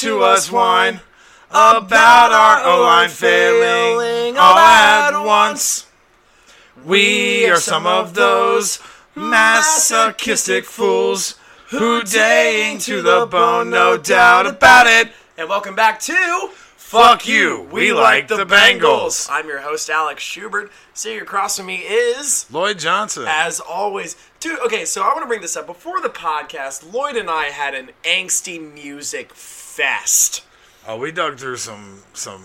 To us whine about our O line failing all at once? We are some of those masochistic fools who daying to the bone, no doubt about it. And welcome back to Fuck you, we like the Bengals. I'm your host, Alex Schubert. Sitting across from me is, Lloyd Johnson. as always, dude. Okay, so I want to bring this up. Before the podcast, Lloyd and I had an angsty music fest. Oh, we dug through some some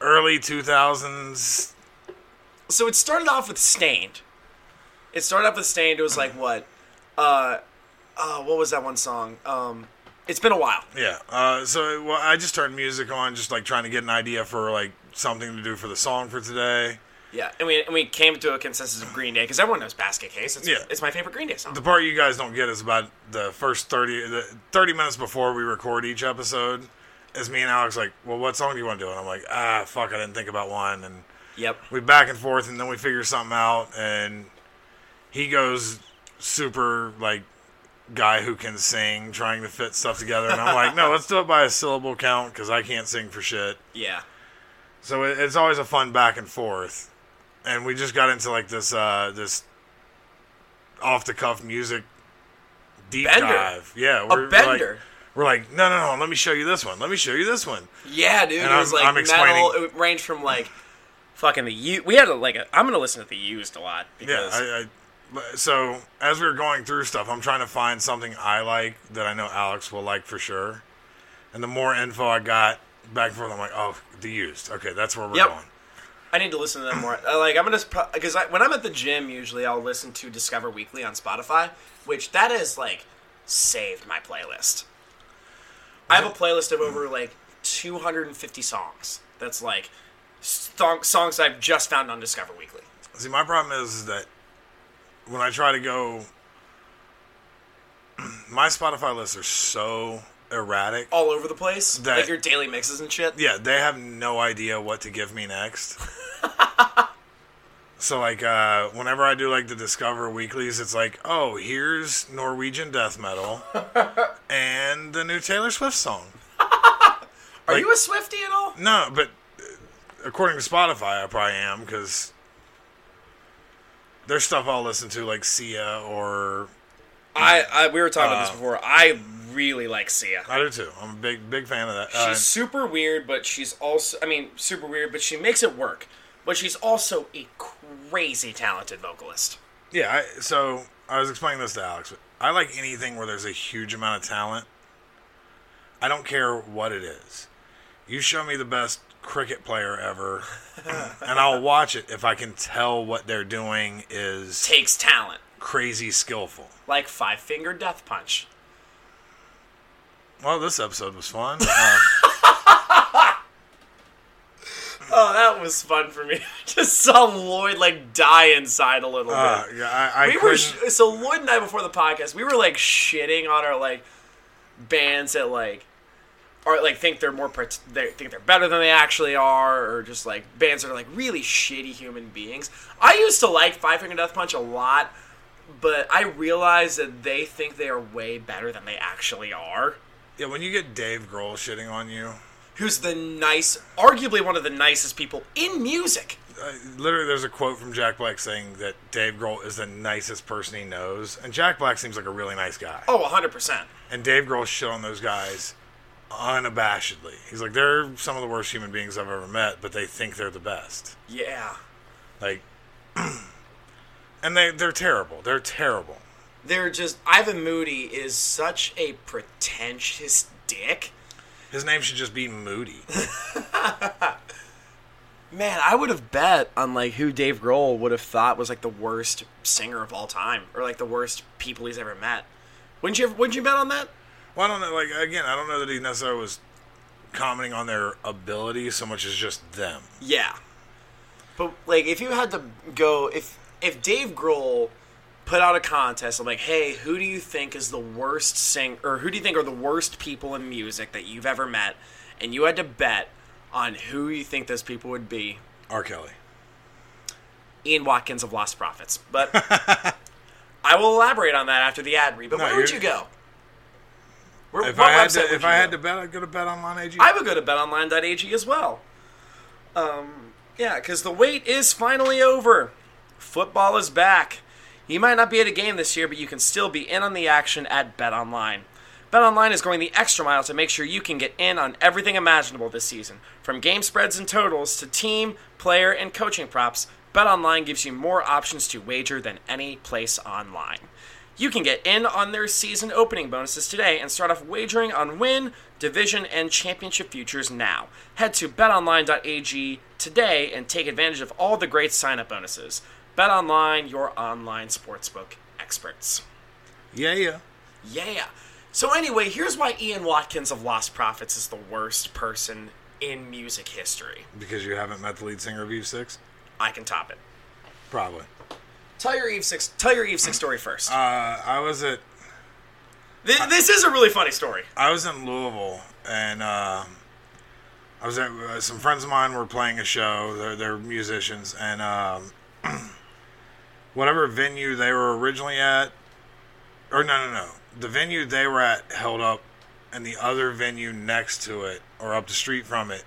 early two thousands. So it started off with Staind. It started off with Staind. It was like what? Uh, uh, what was that one song? Um, it's been a while. Yeah. Uh, so well, I just turned music on, just like trying to get an idea for like something to do for the song for today. Yeah, and we and we came to a consensus of Green Day because everyone knows Basket Case. It's, Yeah. it's my favorite Green Day song. The part you guys don't get is about the first thirty, the thirty minutes before we record each episode. Is me and Alex like, well, what song do you want to do? And I'm like, ah, fuck, I didn't think about one. And Yep. we back and forth, and then we figure something out, and he goes super like guy who can sing, trying to fit stuff together, and I'm like, no, let's do it by a syllable count because I can't sing for shit. Yeah. So it, it's always a fun back and forth, and we just got into like this uh this off the cuff music deep Bender. dive. Yeah, we're, like, bender. we're like, no, no, no, let me show you this one. Let me show you this one. Yeah, dude. And it was I'm- like I'm metal. explaining- It ranged from like fucking the U. We had a, like a. I'm gonna listen to the used a lot Yeah, I, I so as we were going through stuff, I'm trying to find something I like that I know Alex will like for sure. And the more info I got back and forth, I'm like, oh, the used. Okay, that's where we're Yep. going. I need to listen to them more. Uh, Like I'm gonna because I, when I'm at the gym, usually I'll listen to Discover Weekly on Spotify, which that is like saved my playlist. I have a playlist of over like 250 songs. That's like song, songs I've just found on Discover Weekly. See, my problem is, is that when I try to go, my Spotify lists are so erratic. All over the place, That- like your daily mixes and shit. Yeah, they have no idea what to give me next. so like, uh, whenever I do like the Discover weeklies, it's like, oh, here's Norwegian death metal and the new Taylor Swift song. Are like- you a Swifty at all? No, but uh, according to Spotify, I probably am because there's stuff I'll listen to like Sia or I, I we were talking about Uh, this before. I really like Sia. I do too. I'm a big big fan of that. She's Uh, super weird, but she's also I mean, super weird, but she makes it work. But she's also a crazy talented vocalist. yeah, I, so I was explaining this to Alex. I like anything where there's a huge amount of talent. I don't care what it is. You show me the best cricket player ever, and I'll watch it if I can tell what they're doing is Takes talent. crazy skillful. Like Five Finger Death Punch. Well, this episode was fun. Um, Oh, that was fun for me. Just saw Lloyd like die inside a little uh, bit. yeah, I, I we were sh- so Lloyd and I before the podcast, we were like shitting on our like bands that like are like think they're more they think they're better than they actually are, or just like bands that are like really shitty human beings. I used to like Five Finger Death Punch a lot, but I realized that they think they are way better than they actually are. Yeah, when you get Dave Grohl shitting on you, who's the nice, arguably one of the nicest people in music. uh, literally, there's a quote from Jack Black saying that Dave Grohl is the nicest person he knows, and Jack Black seems like a really nice guy. Oh, 100%. And Dave Grohl shit on those guys unabashedly. He's like, they're some of the worst human beings I've ever met, but they think they're the best. Yeah. Like, and they they're terrible. They're terrible. They're just. Ivan Moody is such a pretentious dick. His name should just be Moody. Man, I would have bet on like who Dave Grohl would have thought was like the worst singer of all time, or like the worst people he's ever met. Wouldn't you? Wouldn't you bet on that? Well, I don't know. Like again, I don't know that he necessarily was commenting on their ability so much as just them. Yeah. But like, if you had to go, if if Dave Grohl put out a contest, I'm like, hey, who do you think is the worst sing, or who do you think are the worst people in music that you've ever met, and you had to bet on who you think those people would be, R. Kelly. Ian Watkins of Lost Prophets. But I will elaborate on that after the ad read. But No, where would you're- go? Where, If I had to, if I had to bet, I'd go to Bet Online AG. I would go to betonline.ag as well. Um, yeah, because the wait is finally over. Football is back. You might not be at a game this year, but you can still be in on the action at BetOnline. BetOnline is going the extra mile to make sure you can get in on everything imaginable this season. From game spreads and totals to team, player, and coaching props, BetOnline gives you more options to wager than any place online. You can get in on their season opening bonuses today and start off wagering on win, division, and championship futures now. Head to betonline.ag today and take advantage of all the great sign up bonuses. BetOnline, your online sportsbook experts. yeah, yeah. Yeah. So, anyway, here's why Ian Watkins of Lost Prophets is the worst person in music history. Because you haven't met the lead singer of Eve Six. I can top it. Probably. Tell your Eve Six. Tell your Eve Six story first. Uh, I was at Th- this is a really funny story. I was in Louisville, and um I was at uh, some friends of mine were playing a show. They're, they're musicians, and um, whatever venue they were originally at, or no, no, no, the venue they were at held up, and the other venue next to it or up the street from it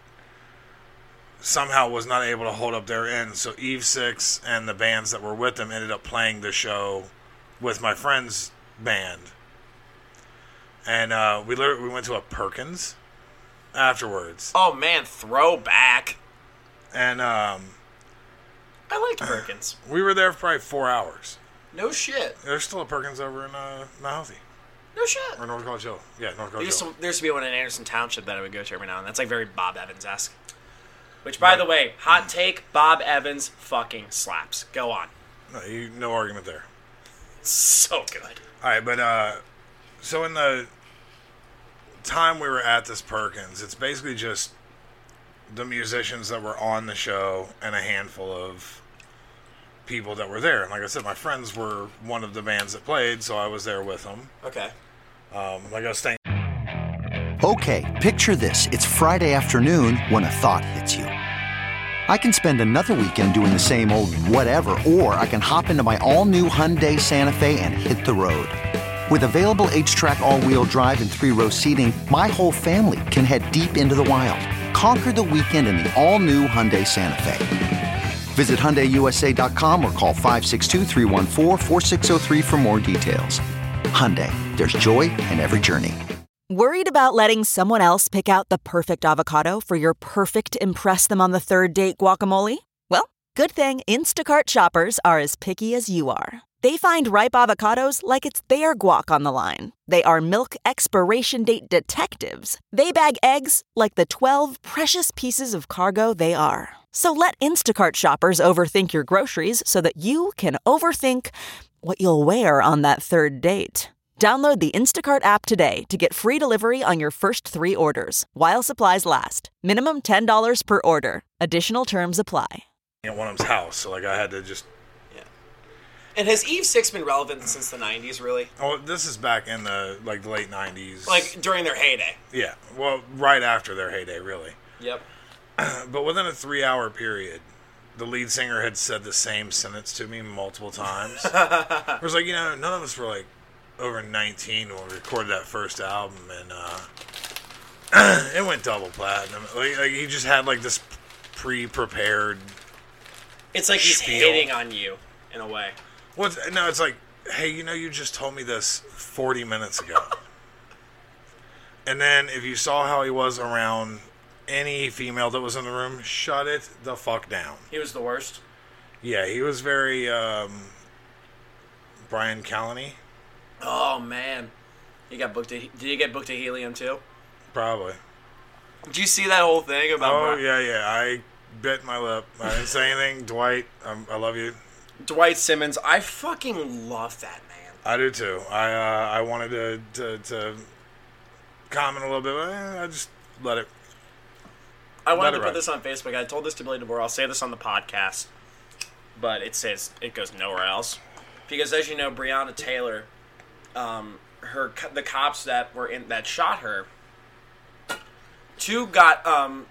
somehow was not able to hold up their end. So Eve Six and the bands that were with them ended up playing the show with my friend's band and uh, we literally we went to a Perkins afterwards, Oh man, throwback. and um, I liked Perkins. we were there for probably four hours. No shit. There's still a Perkins over in uh, No shit. or North College Hill. Yeah, North There College used, Hill. to, there used to be one in Anderson Township that I would go to every now and then. That's like very Bob Evans esque. Which, by the way, hot take: Bob Evans fucking slaps. Go on. No, you, no argument there. So good. All right, but uh, so in the time we were at this Perkins, it's basically just the musicians that were on the show and a handful of people that were there. And like I said, my friends were one of the bands that played, so I was there with them. Okay. Um, like I was staying. Okay, picture this. It's Friday afternoon when a thought hits you. I can spend another weekend doing the same old whatever, or I can hop into my all new Hyundai Santa Fe and hit the road. With available H track, all wheel drive, and three row seating, my whole family can head deep into the wild. Conquer the weekend in the all new Hyundai Santa Fe. Visit HyundaiUSA.com or call 562-314-4603 for more details. Hyundai, there's joy in every journey. Worried about letting someone else pick out the perfect avocado for your perfect Impress Them on the Third Date guacamole? Well, good thing Instacart shoppers are as picky as you are. They find ripe avocados like it's their guac on the line. They are milk expiration date detectives. They bag eggs like the 12 precious pieces of cargo they are. So let Instacart shoppers overthink your groceries so that you can overthink what you'll wear on that third date. Download the Instacart app today to get free delivery on your first three orders while supplies last. Minimum $10 per order. Additional terms apply. at one of them's house, so like I had to just. Yeah. And has Eve Six been relevant since the '90s? Really? Oh, this is back in the like the late '90s. Like during their heyday? yeah, well, right after their heyday, really. Yep. But within a three-hour period, the lead singer had said the same sentence to me multiple times. it was like, you know, none of us were like over 19 when we recorded that first album, and uh, it went double platinum. Like, like he just had like this pre-prepared. It's like he's Spiel. hitting on you in a way. What's no? It's like, hey, you know, you just told me this forty minutes ago. and then if you saw how he was around any female that was in the room, shut it the fuck down. He was the worst. Yeah, he was very um, Brian Callany. Oh man, he got booked. To, did he get booked to Helium too? probably. Did you see that whole thing about Oh Bri- yeah, yeah. I bit my lip. I didn't say anything. Dwight, um, I love you. Dwight Simmons? I fucking love that man. I do too. I uh, I wanted to, to to comment a little bit. But eh, I just let it. I wanted to put this on Facebook. I told this to Billy DeBoer. I'll say this on the podcast, but it says it goes nowhere else because, as you know, Breonna Taylor, um, her the cops that were in that shot her, two got um,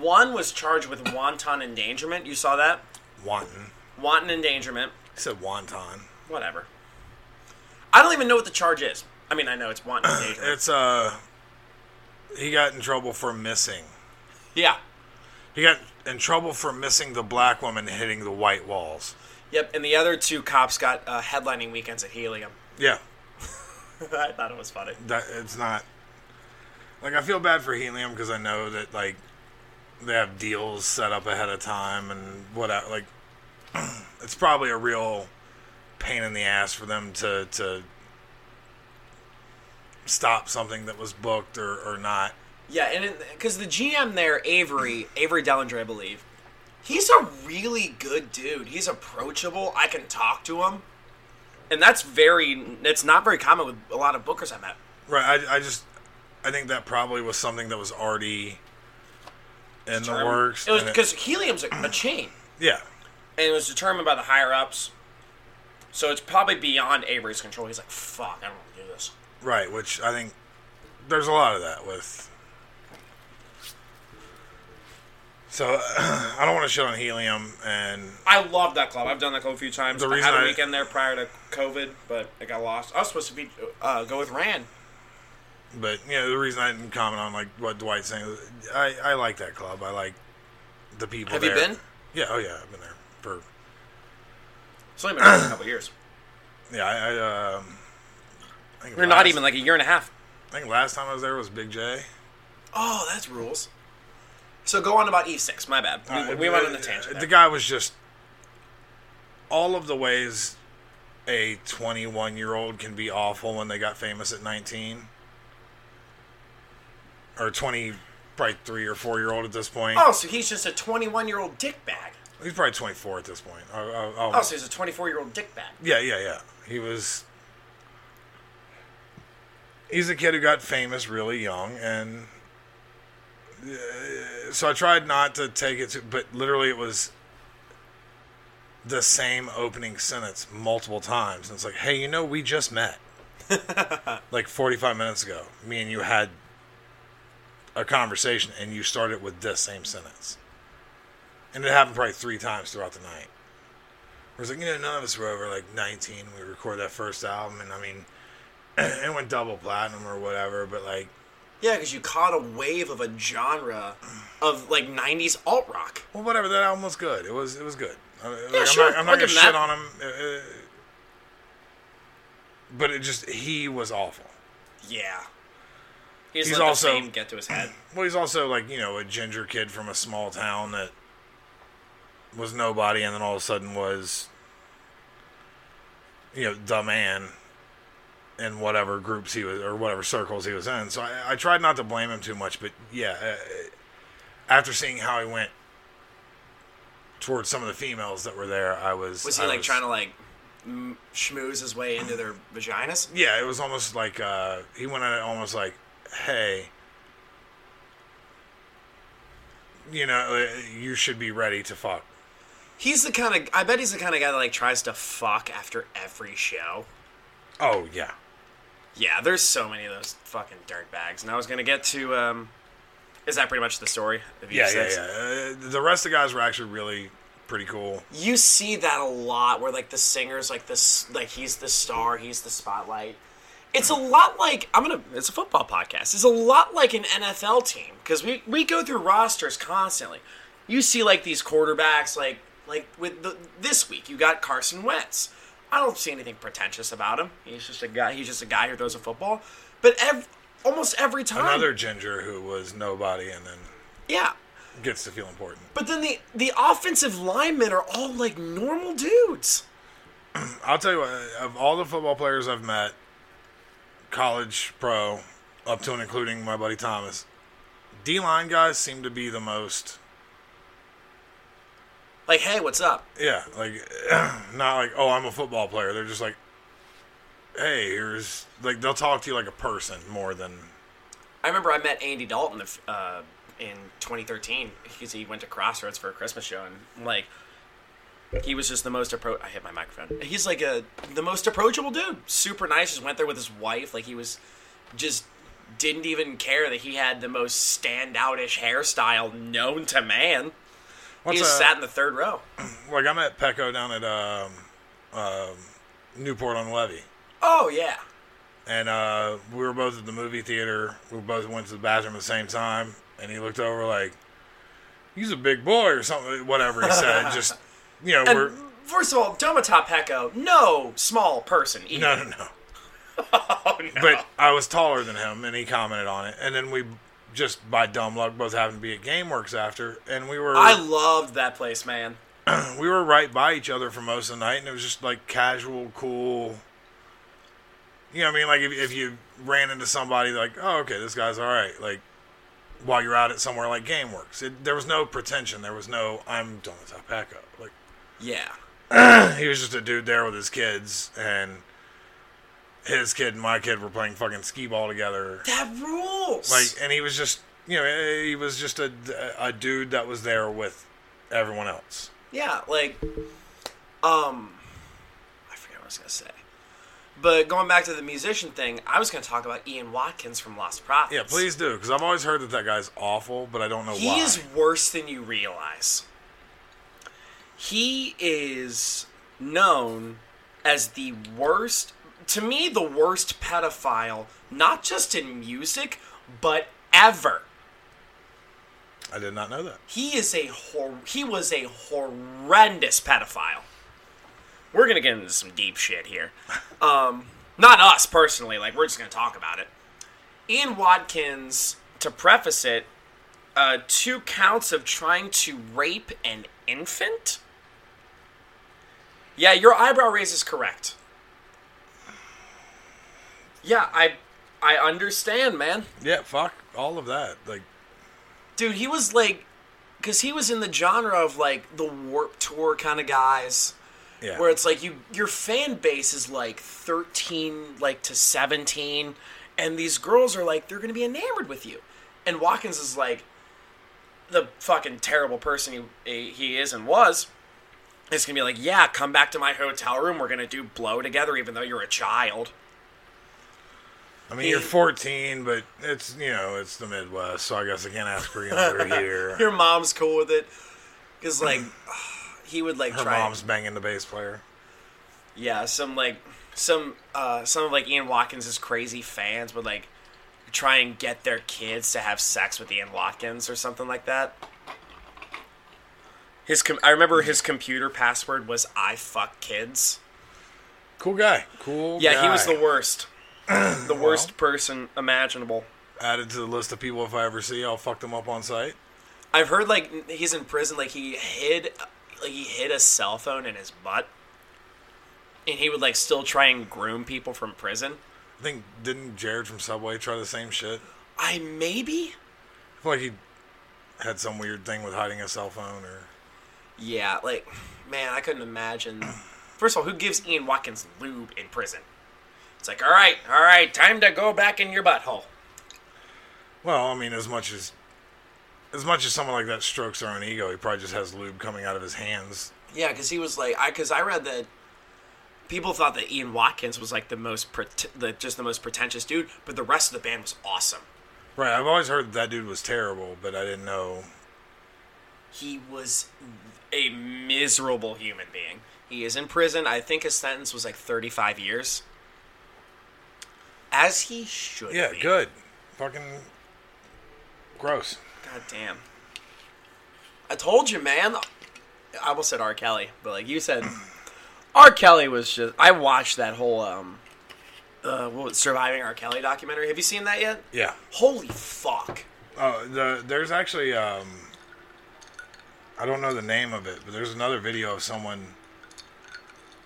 one was charged with wanton endangerment. You saw that Wanton. wanton endangerment. He said wanton. Whatever. I don't even know what the charge is. I mean, I know it's wanton endangerment. It's uh, he got in trouble for missing. Yeah. He got in trouble for missing the black woman hitting the white walls. Yep. And the other two cops got uh, headlining weekends at Helium. Yeah, I thought it was funny. that it's not. Like I feel bad for Helium because I know that like they have deals set up ahead of time and whatever. Like it's probably a real pain in the ass for them to to stop something that was booked or, or not. Yeah, and because the GM there, Avery, Avery Dellinger, I believe, he's a really good dude. He's approachable. I can talk to him, and that's very. It's not very common with a lot of bookers I met. Right. I, I just I think that probably was something that was already in the works. It was because Helium's a, a chain, yeah. and it was determined by the higher ups. So it's probably beyond Avery's control. He's like, "Fuck, I don't want to do this." Right, which I think there's a lot of that with. So I don't want to shit on helium, and I love that club. I've done that club a few times. The I had a I- weekend there prior to COVID, but it got lost. I was supposed to be uh, go with Rand. but you know the reason I didn't comment on like what Dwight's saying, I I like that club. I like the people. Have you been? Yeah. Oh yeah, I've been there for It's only been a couple years. yeah. I, I um. I think You're not even like a year and a half. I think last time I was there was Big J. Oh, that's rules. So go on about E6. My bad. We, Uh, we went on the tangent. The guy was just all of the ways a 21 year old can be awful when they got famous at 19 or 20 probably 3 or 4 year old at this point Oh, so he's just a 21 year old dick bag. he's probably 24 at this point oh, oh, oh. Oh, so he's a 24 year old dick bag. yeah yeah yeah he was he's a kid who got famous really young and so i tried not to take it to but literally it was the same opening sentence multiple times. And it's like hey you know we just met. Like 45 minutes ago me and you had a conversation and you started with this same sentence. And it happened probably three times throughout the night. Where it's like you know none of us were over like 19 we recorded that first album. And i mean it went double platinum or whatever but like Yeah, because you caught a wave of a genre of like 90s alt rock. Well, whatever. That album was good. It was. It was good. Uh, like, I'm sure, not, I'm not gonna shit that. on him. Uh, uh, but it just he was awful. Yeah. He's, also- get to his head. Well, he's also like you know a ginger kid from a small town that was nobody, and then all of a sudden was you know the man in whatever groups he was or whatever circles he was in. So I, I tried not to blame him too much, but yeah, uh, after seeing how he went towards some of the females that were there, I was Was he I like trying to like schmooze his way into their vaginas? Yeah, it was almost like uh, he went at it almost like, "Hey, you know, uh, you should be ready to fuck." He's the kind of. I bet he's the kind of guy that like tries to fuck after every show. Oh yeah, Yeah, there's so many of those fucking dirt bags, And I was gonna get to. um Is that pretty much the story? Of yeah, E6? yeah, yeah. Uh, the rest of the guys were actually really pretty cool. You see that a lot, where like the singer's like this, like he's the star, he's the spotlight, It's a lot like I'm gonna. It's a football podcast. It's a lot like an NFL team because we we go through rosters constantly. You see like these quarterbacks, like like with the, this week you got Carson Wentz. I don't see anything pretentious about him. He's just a guy. He's just a guy who throws a football. But ev- almost every time, Another ginger who was nobody and then yeah. gets to feel important. But then the the offensive linemen are all like normal dudes. I'll tell you what, of all the football players I've met, college, pro, up to and including my buddy Thomas, D line guys seem to be the most, Like, hey, what's up? yeah, like, not like, oh, I'm a football player. They're just like, hey, here's, like, they'll talk to you like a person more than, I remember I met Andy Dalton uh, in 2013 because he went to Crossroads for a Christmas show and like he was just the most appro. I hit my microphone. He's like a the most approachable dude. Super nice. Just went there with his wife. Like he was just didn't even care that he had the most standoutish hairstyle known to man. What's he just a- sat in the third row. like, I met Peko down at um, um, Newport on Levee. Oh yeah. and uh, we were both at the movie theater. We both went to the bathroom at the same time, and he looked over like, "He's a big boy" or something. Whatever he said, just you know, we're first of all, Domata Peko, no small person. Either. no, no, no. Oh, no. But I was taller than him, and he commented on it. And then we just by dumb luck both happened to be at GameWorks after, and we were I loved that place, man. we were right by each other for most of the night, and it was just like casual, cool. You know what I mean? Like if, if you ran into somebody like, oh, okay, this guy's all right. Like while you're out at somewhere like GameWorks, it, there was no pretension. There was no I'm Domata Peko. Like Yeah. he was just a dude there with his kids, and his kid and my kid were playing fucking skee ball together. That rules. Like, and he was just, you know, he was just a, a dude that was there with everyone else. Yeah, like, um, I forget what I was gonna say. But going back to the musician thing, I was gonna talk about Ian Watkins from Lost Prophets. Yeah, please do, because I've always heard that that guy's awful, but I don't know He why. He is worse than you realize. He is known as the worst, to me, the worst pedophile, not just in music, but ever. I did not know that. He is a hor- he was a horrendous pedophile. We're gonna get into some deep shit here. Um, not us personally. Like we're just gonna talk about it. Ian Watkins, to preface it, uh, two counts of trying to rape an infant. Yeah, your eyebrow raise is correct. Yeah, I I understand, man. Yeah, fuck all of that. Like, Dude, he was like, because he was in the genre of like the Warp Tour kind of guys, yeah. where it's like you your fan base is like thirteen, like to seventeen, and these girls are like they're gonna be enamored with you, and Watkins is like the fucking terrible person he he is and was. It's gonna be like, yeah, come back to my hotel room. We're gonna do blow together, even though you're a child. I mean, you're 14, but it's you know it's the Midwest, so I guess I can't ask for another year. Your mom's cool with it, cause like he would like Her try. mom's banging the bass player. Yeah, some like some uh some of like Ian Watkins' crazy fans would like try and get their kids to have sex with Ian Watkins or something like that. His com- I remember his computer password was I fuck kids. Cool guy. Cool. Yeah, he was the worst. the worst person imaginable. Added to the list of people if I ever see, I'll fuck them up on site. I've heard like he's in prison like he hid like he hid a cell phone in his butt. And he would like still try and groom people from prison. I think didn't Jared from Subway try the same shit? I maybe I like he had some weird thing with hiding a cell phone or Yeah, like, man, I couldn't imagine. First of all, who gives Ian Watkins lube in prison? It's like, all right, all right, time to go back in your butthole. Well, I mean, as much as as much as someone like that strokes their own ego, he probably just has lube coming out of his hands. Yeah, because he was like, I because I read that people thought that Ian Watkins was like the most pret- the just the most pretentious dude, but the rest of the band was awesome. Right. I've always heard that, that dude was terrible, but I didn't know. He was a miserable human being. He is in prison. I think his sentence was like 35 years. As he should. Yeah, be. good. Fucking gross. God damn. I told you, man. I almost said R. Kelly, but like you said, R. Kelly was just. I watched that whole um, uh, what was surviving R. Kelly documentary. Have you seen that yet? Yeah. Holy fuck! Oh, the there's actually um, I don't know the name of it, but there's another video of someone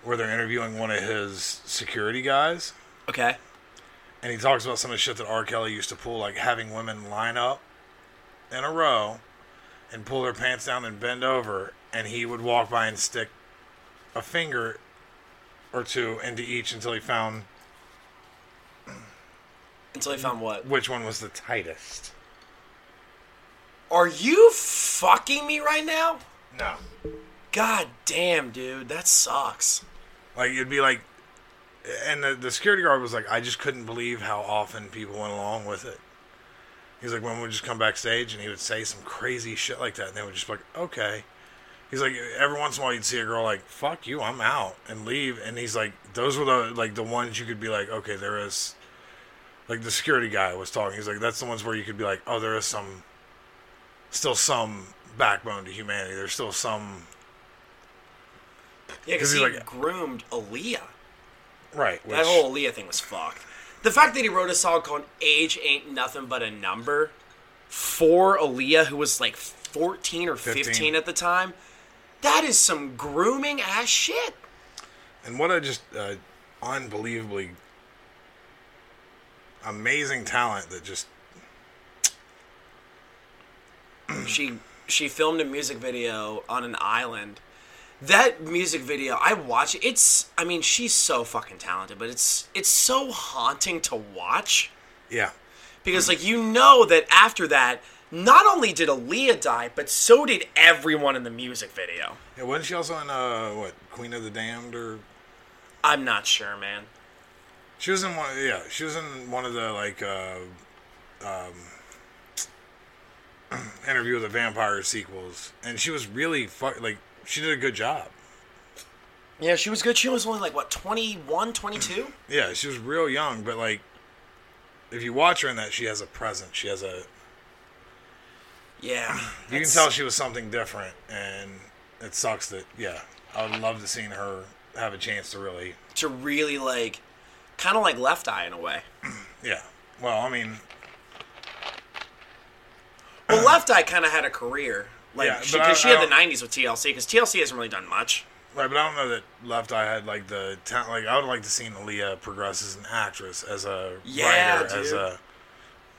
where they're interviewing one of his security guys, Okay. And he talks about some of the shit that R. Kelly used to pull, like having women line up in a row and pull their pants down and bend over, and he would walk by and stick a finger or two into each until he found Until he found what? which one was the tightest. Are you fucking me right now? No. God damn, dude, that sucks. Like it'd be like, and the, the security guard was like, I just couldn't believe how often people went along with it. He's like, when we would just come backstage and he would say some crazy shit like that, and they would just be like, okay. He's like, every once in a while you'd see a girl like, fuck you, I'm out, and leave. And he's like, those were the like the ones you could be like, okay, there is, like the security guy was talking. He's like, that's the ones where you could be like, oh, there is some, still some backbone to humanity. There's still some, Yeah, because he he's like- groomed Aaliyah. Right? That which- whole Aaliyah thing was fucked. The fact that he wrote a song called "Age Ain't Nothing But a Number" for Aaliyah, who was like 14 or 15, 15. at the time, that is some grooming ass shit. And what a just uh, unbelievably amazing talent that just she she filmed a music video on an island. That music video, I watch it. It's, I mean, she's so fucking talented, but it's it's so haunting to watch yeah because, like, you know that after that, not only did Aaliyah die, but so did everyone in the music video. yeah wasn't she also in uh what Queen of the Damned or I'm not sure, man. she was in one yeah she was in one of the like uh um interview with the vampire sequels and she was really fuck like she did a good job Yeah, she was good. She was only like what 21, 22? yeah she was real young but like if you watch her in that she has a presence she has a Yeah, you can tell she was something different and it sucks that yeah i would love to seen her have a chance to really to really like, kind of like Left Eye in a way. yeah well i mean Well, Left Eye kind of had a career, like Yeah, she, I- she had the '90s with TLC, because TLC hasn't really done much. right but i don't know that left eye had like the talent like i would like to see Aaliyah progress as an actress as a Yeah, writer as a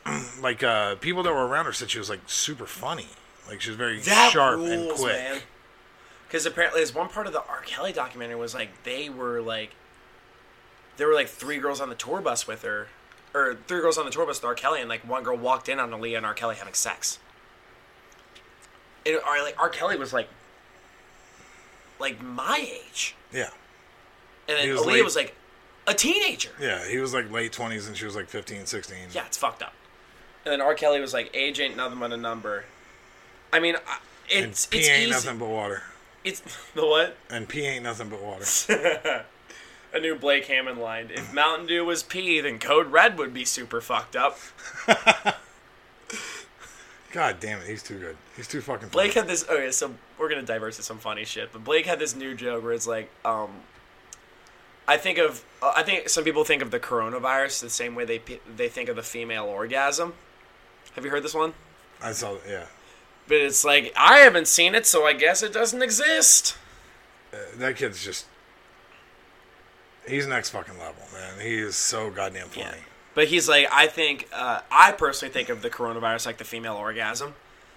like uh people that were around her said she was like super funny like she was very That sharp rules, and quick. Because apparently, there's one part of the R. Kelly documentary was like they were like, there were like three girls on the tour bus with her, or three girls on the tour bus with R. Kelly, and like one girl walked in on Aaliyah and R. Kelly having sex. And R. like R. Kelly was like, like my age, yeah and then He Aaliyah was late. was like a teenager. yeah he was like late 20s and she was like 15 16 Yeah, it's fucked up. And then R. Kelly was like, "Age ain't nothing but a number." I mean, I- and it's pee it's ain't easy. nothing but water It's the what? and pee ain't nothing but water A new Blake Hammond line. If Mountain Dew was pee, then Code Red would be super fucked up. god damn it he's too good he's too fucking Blake had this. Okay, so we're gonna diverse to some funny shit, but Blake had this new joke where it's like, um, I think of, uh, I think some people think of the coronavirus the same way they they think of the female orgasm. Have you heard this one? i saw yeah But it's like I haven't seen it, so I guess it doesn't exist. that kid's just he's next fucking level man he is so goddamn funny Yeah. But he's like, I think, uh, I personally think of the coronavirus like the female orgasm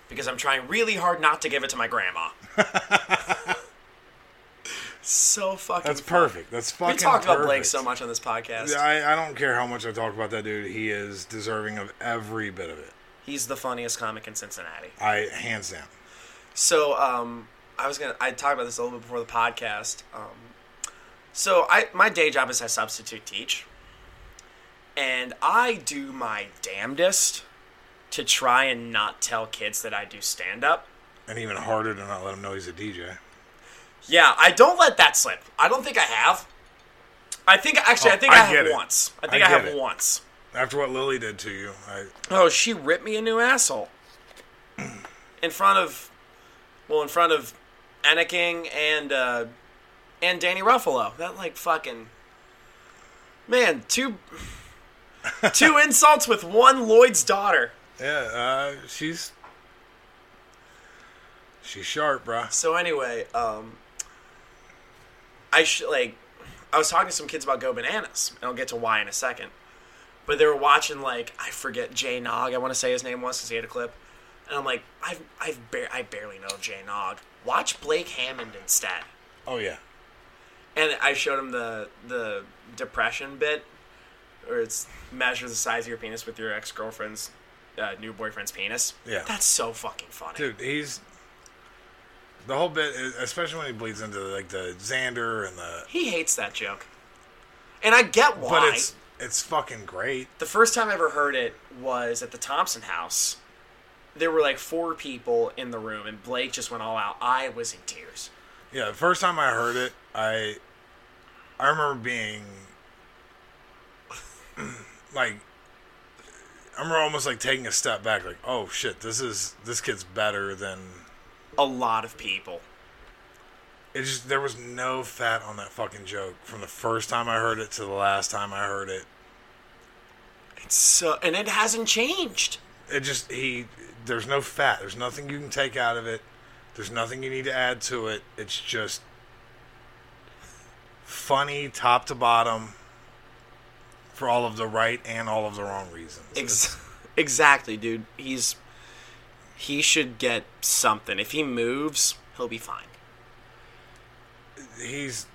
because I'm trying really hard not to give it to my grandma. so fucking. that's fun. perfect that's fucking We talked about Blake so much on this podcast. I, I don't care how much I talk about that dude. He is deserving of every bit of it. He's the funniest comic in Cincinnati. I hands down. So, um, I was gonna. I talked about this a little bit before the podcast. Um, so I my day job is I substitute teach, and I do my damnedest to try and not tell kids that I do stand up. And even harder to not let them know he's a DJ. Yeah, I don't let that slip. I don't think I have. I think actually, I Oh, think I I, have it. once. I think I I, have it. once. After what Lily did to you, I Oh, she ripped me a new asshole in front of, well, in front of Anakin and uh, and Danny Ruffalo. That like fucking man, two two insults with one Lloyd's daughter. yeah, uh, she's she's sharp, bruh. So anyway, um, I sh- like I was talking to some kids about Go Bananas, and I'll get to why in a second. But they were watching like I forget Jay Nog. I want to say his name was because he had a clip, and I'm like I've I've bar- I barely know Jay Nog. Watch Blake Hammond instead. Oh yeah, And I showed him the the depression bit, where it's measure the size of your penis with your ex girlfriend's uh, new boyfriend's penis. Yeah. that's so fucking funny. dude, he's the whole bit, especially when he bleeds into like the Xander and the. He hates that joke, and I get why. But it's it's fucking great. The first time I ever heard it was at the Thompson house. There were like four people in the room, and Blake just went all out. I was in tears. Yeah, the first time I heard it, I I remember being like I'm almost like taking a step back, like, oh shit, this is this kid's better than A lot of people. it. Just there was no fat on that fucking joke from the first time I heard it to the last time I heard it. It's so, and it hasn't changed. It just he there's no fat. There's nothing you can take out of it. There's nothing you need to add to it. It's just funny top to bottom for all of the right and all of the wrong reasons. Ex- exactly, dude. He's he should get something. If he moves, he'll be fine. he's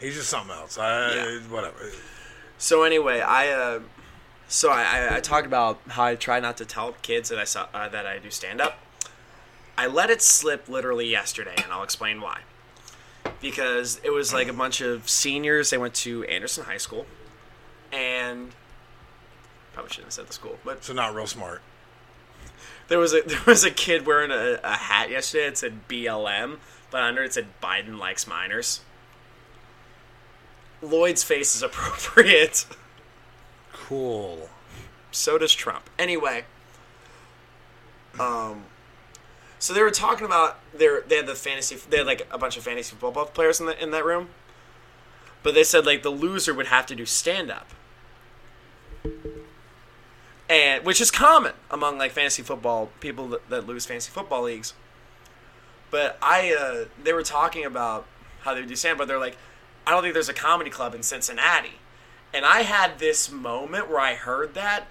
he's just something else. I Yeah. whatever. So anyway, I uh, so I, I, talked about how I try not to tell kids that I saw uh, that I do stand up. I let it slip literally yesterday, and I'll explain why. Because it was like a bunch of seniors. They went to Anderson High School, and probably shouldn't have said the school, but So not real smart. there was a there was a kid wearing a, a hat yesterday. It said BLM, but under it said Biden likes minors. Lloyd's face is appropriate. Cool. So does Trump. Anyway, um, so they were talking about their they had the fantasy they had like a bunch of fantasy football players in the in that room, but they said like the loser would have to do stand up, and which is common among like fantasy football people that, that lose fantasy football leagues. But I uh, they were talking about how they would do stand, up, but they're like, I don't think there's a comedy club in Cincinnati. And I had this moment where I heard that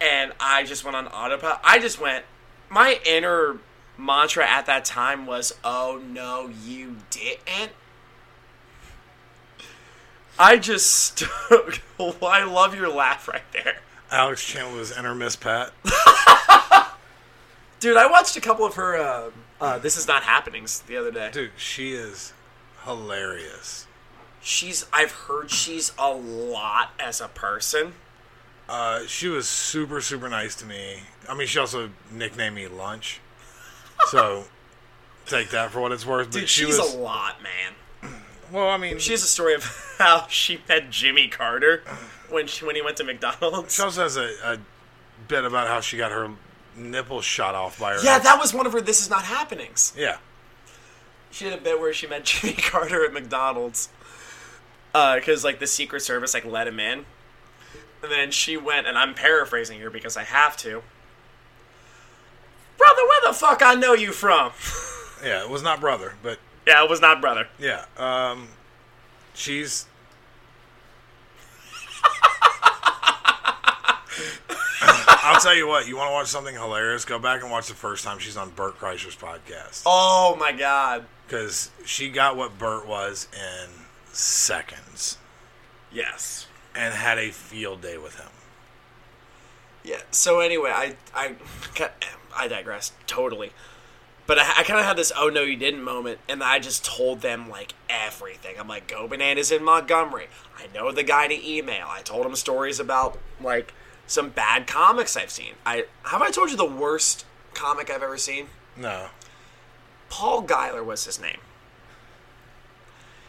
and I just went on autopilot. I just went, my inner mantra at that time was, oh no, you didn't. I just, I love your laugh right there. Alex Chandler's enter Miss Pat. Dude, I watched a couple of her, uh, uh, This Is Not Happenings the other day. Dude, she is hilarious. She's, I've heard she's a lot as a person. Uh, she was super, super nice to me. I mean, she also nicknamed me Lunch. So take that for what it's worth. But Dude, she she's was a lot, man. well. I mean, She has a story of how she met Jimmy Carter when she, when he went to McDonald's. she also has a, a bit about how she got her nipple shot off by her. Yeah, ex. that was one of her This Is Not Happenings. Yeah. She had a bit where she met Jimmy Carter at McDonald's. Uh, because, like, the Secret Service, like, let him in. And then she went, and I'm paraphrasing here because I have to. Brother, where the fuck I know you from? Yeah, it was not brother, but yeah, it was not brother. yeah. Um, she's. I'll tell you what. You want to watch something hilarious? Go back and watch the first time she's on Bert Kreischer's podcast Oh, my God. because she got what Bert was in seconds Yes. and had a field day with him. Yeah. So anyway, I I I digress totally, but I, I kind of had this "oh no you didn't" moment, and I just told them like everything. I'm like, "Go bananas in Montgomery." I know the guy to email. I told him stories about like some bad comics I've seen. I have I told you the worst comic I've ever seen. No. Paul Geiler was his name.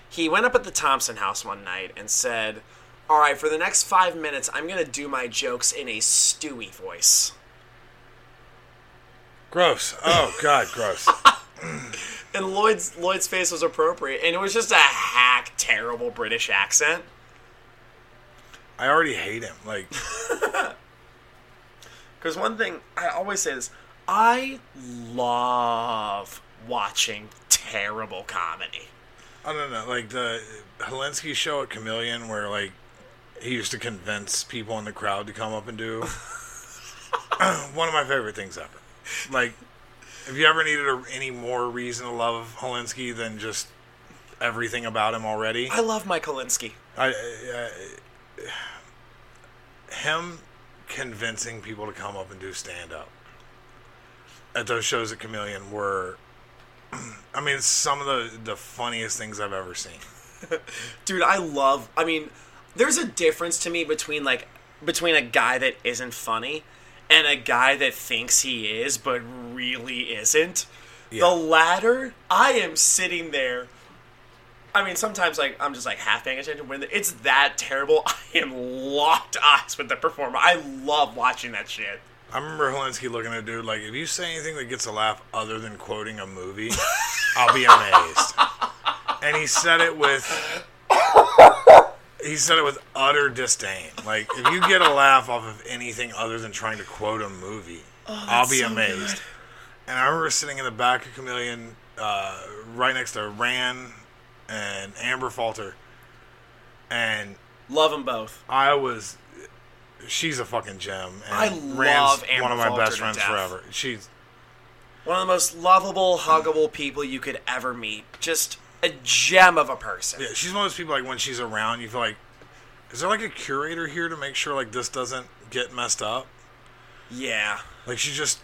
He went up at the Thompson house one night and said, All right, for the next five minutes, I'm going to do my jokes in a Stewie voice. Gross. Oh God, gross. And Lloyd's Lloyd's face was appropriate, and it was just a hack, terrible British accent. I already hate him. Like, Because one thing I always say is I love watching terrible comedy. I don't know, like the Helensky show at Chameleon, where like he used to convince people in the crowd to come up and do one of my favorite things ever. Like, if you ever needed a, any more reason to love Helensky than just everything about him already, I love Mike Olinsky. I, I, him convincing people to come up and do stand up at those shows at Chameleon were, I mean, some of the the funniest things I've ever seen. Dude, I love. I mean, there's a difference to me between like between a guy that isn't funny and a guy that thinks he is but really isn't. The latter, I am sitting there. I mean, sometimes like I'm just like half paying attention when it's that terrible. I am locked eyes with the performer. I love watching that shit. I remember Helensky looking at a dude like, if you say anything that gets a laugh other than quoting a movie, I'll be amazed. And he said it with he said it with utter disdain. Like, if you get a laugh off of anything other than trying to quote a movie, I'll be so amazed. And I remember sitting in the back of Chameleon, uh, right next to Ran and Amber Falter, and Love them both. I was. She's a fucking gem. And I Rand's love Amber one of my Falter best friends forever. She's One of the most lovable, huggable people you could ever meet. Just a gem of a person. yeah, she's one of those people like when she's around, you feel like, is there like a curator here to make sure like this doesn't get messed up? Yeah. Like she's just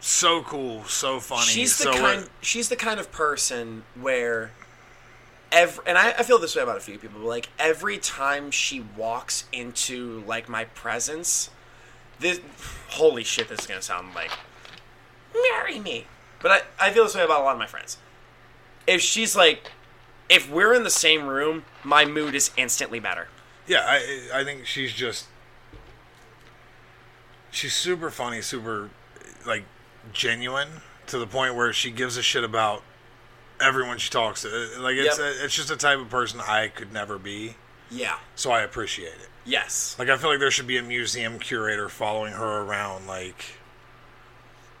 so cool, so funny. she's the so kind she's the kind of person where every and I, I feel this way about a few people but like every time she walks into like my presence this holy shit this is gonna sound like marry me but I, I feel this way about a lot of my friends if she's like if we're in the same room my mood is instantly better yeah, I I think she's just she's super funny, super like genuine to the point where she gives a shit about everyone she talks to. Like it's Yep. it's just a type of person I could never be. yeah So I appreciate it. yes Like I feel like there should be a museum curator following her around, like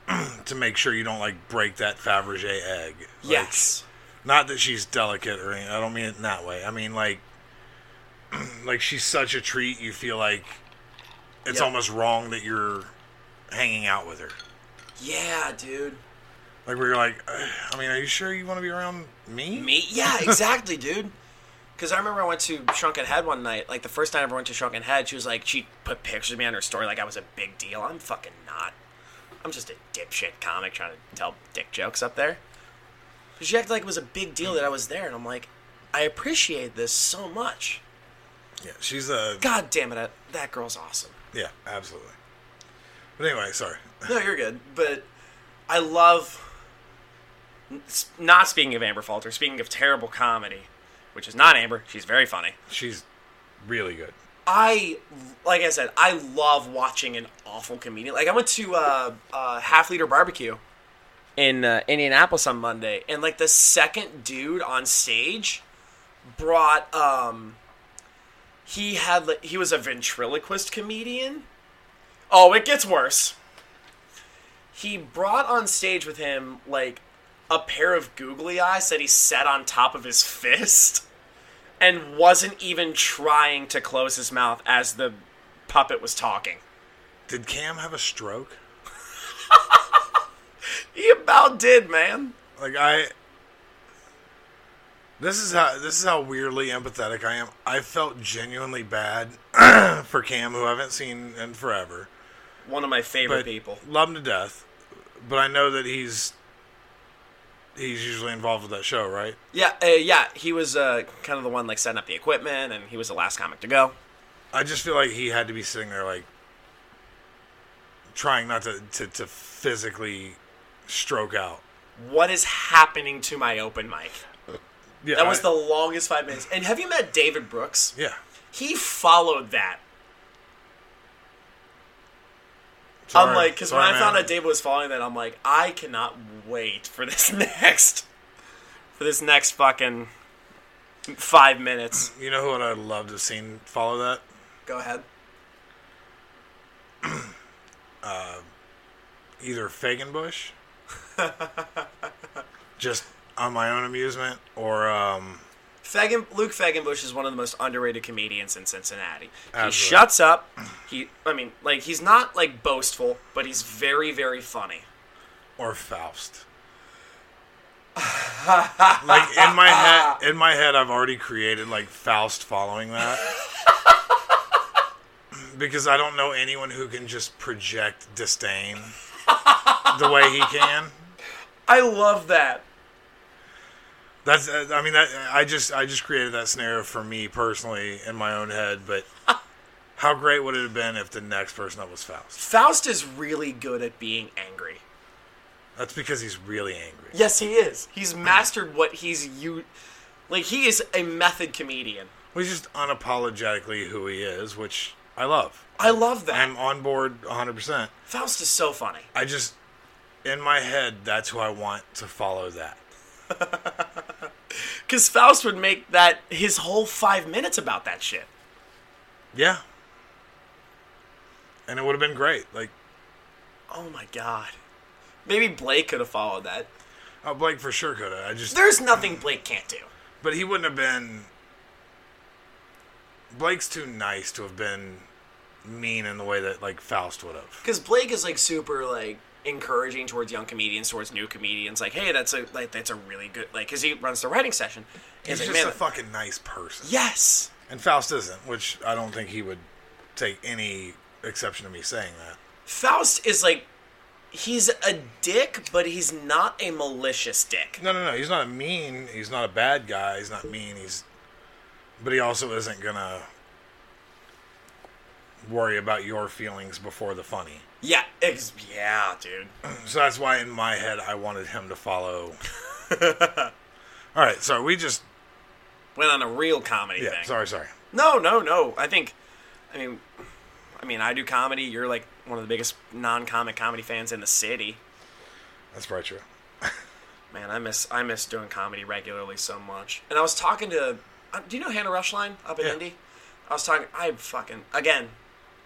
to make sure you don't like break that Fabergé egg. Like, yes Not that she's delicate or anything. I don't mean it in that way. I mean like, like she's such a treat. You feel like it's Yep. almost wrong that you're hanging out with her. yeah dude Like where you're like, I mean, are you sure you want to be around me? Me? Yeah, exactly, dude. Because I remember I went to Shrunken Head one night. Like the first time I ever went to Shrunken Head, she was like, she put pictures of me on her story like I was a big deal. I'm fucking not. I'm just a dipshit comic trying to tell dick jokes up there. She acted like it was a big deal that I was there, and I'm like, I appreciate this so much. Yeah, she's a God damn it, I, that girl's awesome. yeah, absolutely. But anyway, sorry. No, you're good. But I love. Not speaking of Amber Falter, speaking of terrible comedy, which is not Amber. She's very funny. She's really good. I like I said, I love watching an awful comedian. Like I went to uh, uh, Half Liter Barbecue in uh, Indianapolis on Monday, and like the second dude on stage brought um he had like, he was a ventriloquist comedian. Oh, it gets worse. He brought on stage with him like a pair of googly eyes that he set on top of his fist and wasn't even trying to close his mouth as the puppet was talking. Did Cam have a stroke? He about did, man. Like I This is how this is how weirdly empathetic I am. I felt genuinely bad for Cam who I haven't seen in forever. One of my favorite But people. love him to death. But I know that he's he's usually involved with that show, right? Yeah, uh, yeah. He was uh, kind of the one like setting up the equipment, and he was the last comic to go. I just feel like he had to be sitting there like trying not to, to, to physically stroke out. What is happening to my open mic? Yeah, that was I- the longest five minutes. And have you met David Brooks? Yeah. He followed that. Sorry. I'm like, because when I found out David was following that, I'm like, I cannot wait for this next, for this next fucking five minutes. You know who I'd love to seen follow that? Go ahead. Uh, either Fagenbush, just on my own amusement, or um, Fagan, Luke Fagenbush is one of the most underrated comedians in Cincinnati. He shuts up. He, I mean, like he's not like boastful, but he's very, very funny. or Faust. like in my head, in my head, I've already created like Faust following that. because I don't know anyone who can just project disdain the way he can. I love that. That's uh, I mean that I just I just created that scenario for me personally in my own head, but how great would it have been if the next person up was Faust? Faust is really good at being angry. That's because he's really angry. Yes, he is. He's mastered what he's you, like he is a method comedian. Well, he's just unapologetically who he is, which I love. I love that. I'm on board 100%. Faust is so funny. I just, in my head, that's who I want to follow that. Because Faust would make that his whole five minutes about that shit. Yeah. And it would have been great. Like, Oh my god. Maybe Blake could have followed that. oh, Blake for sure could have. I just, There's nothing Blake can't do. but he wouldn't have been. Blake's too nice to have been mean in the way that like Faust would have. Because Blake is like super like encouraging towards young comedians, towards new comedians. Like, hey, that's a like that's a really good like because he runs the writing session. He's like, just "Man, a fucking nice person. yes. And Faust isn't, which I don't think he would take any exception to me saying that. Faust is like he's a dick, but he's not a malicious dick. No, no, no. He's not a mean. He's not a bad guy. He's not mean. He's, but he also isn't gonna worry about your feelings before the funny. Yeah, ex- yeah, dude. So that's why in my head I wanted him to follow. All right, so We just Went on a real comedy yeah. thing. Sorry, sorry. No, no, no. I think, I mean, I mean, I do comedy. You're like one of the biggest non-comic comedy fans in the city. That's probably true. Man, I miss I miss doing comedy regularly so much. And I was talking to, uh, do you know Hannah Rushline up in Yeah. Indy? I was talking. I fucking again.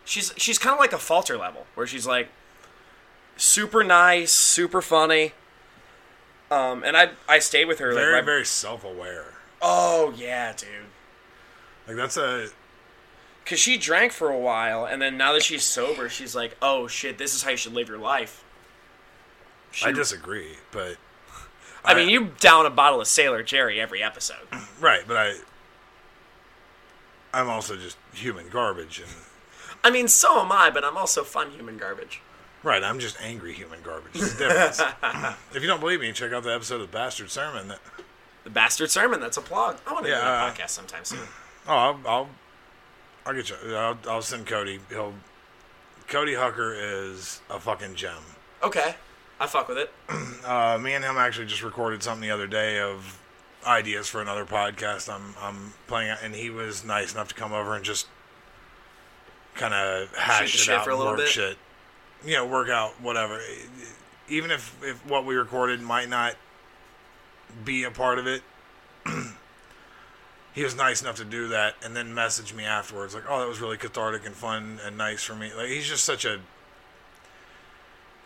She's she's kind of like a falter level where she's like super nice, super funny. Um, and I I stayed with her like Very, very self-aware. Oh yeah, dude. Like that's a Cause she drank for a while, and then now that she's sober, she's like, "Oh shit, this is how you should live your life." She, I disagree, but I mean, you down a bottle of Sailor Jerry every episode. right, but I I'm also just human garbage and I mean, so am I, but I'm also fun human garbage. right, I'm just angry human garbage. There's a difference. if you don't believe me, check out the episode of the Bastard Sermon that The bastard sermon. That's a plug. I want to do Yeah, a uh, podcast sometime soon. Oh, I'll, I'll, I'll get you. I'll, I'll send Cody. He'll. Cody Hucker is a fucking gem. Okay, I fuck with it. Uh, me and him actually just recorded something the other day of ideas for another podcast. I'm I'm playing, out, and he was nice enough to come over and just kind of hash the it shit out, for a little work bit? shit, you know, work out whatever. Even if if what we recorded might not be a part of it. he was nice enough to do that and then message me afterwards like oh that was really cathartic and fun and nice for me like he's just such a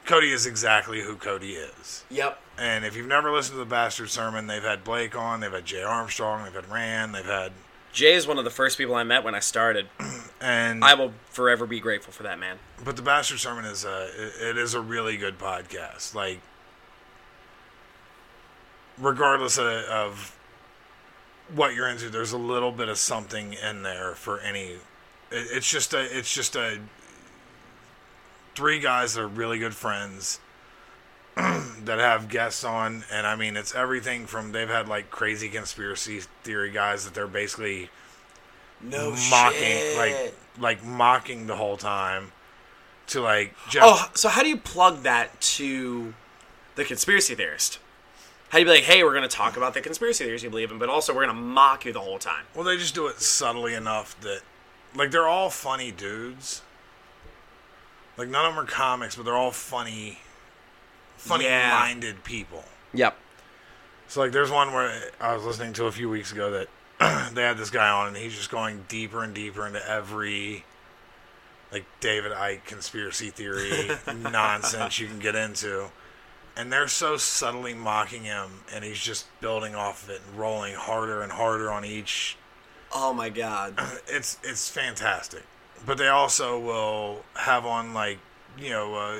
cody is exactly who cody is Yep. and if you've never listened to the bastard sermon they've had blake on they've had jay armstrong they've had rand they've had Jay is one of the first people I met when I started. and I will forever be grateful for that man. but the bastard sermon is a it- it is a really good podcast like regardless of, of what you're into there's a little bit of something in there for any it, it's just a it's just a three guys that are really good friends that have guests on and i mean it's everything from they've had like crazy conspiracy theory guys that they're basically No mocking like like mocking the whole time to like Jeff Oh, so how do you plug that to the conspiracy theorist? How do you be like, hey, we're going to talk about the conspiracy theories you believe in, but also we're going to mock you the whole time. Well, they just do it subtly enough that, like, they're all funny dudes. Like, none of them are comics, but they're all funny, funny-minded people. Yep. So, like, there's one where I was listening to a few weeks ago that they had this guy on, and he's just going deeper and deeper into every, like, David Icke conspiracy theory nonsense you can get into. And they're so subtly mocking him, and he's just building off of it and rolling harder and harder on each Oh my god. it's it's fantastic. But they also will have on like you know uh,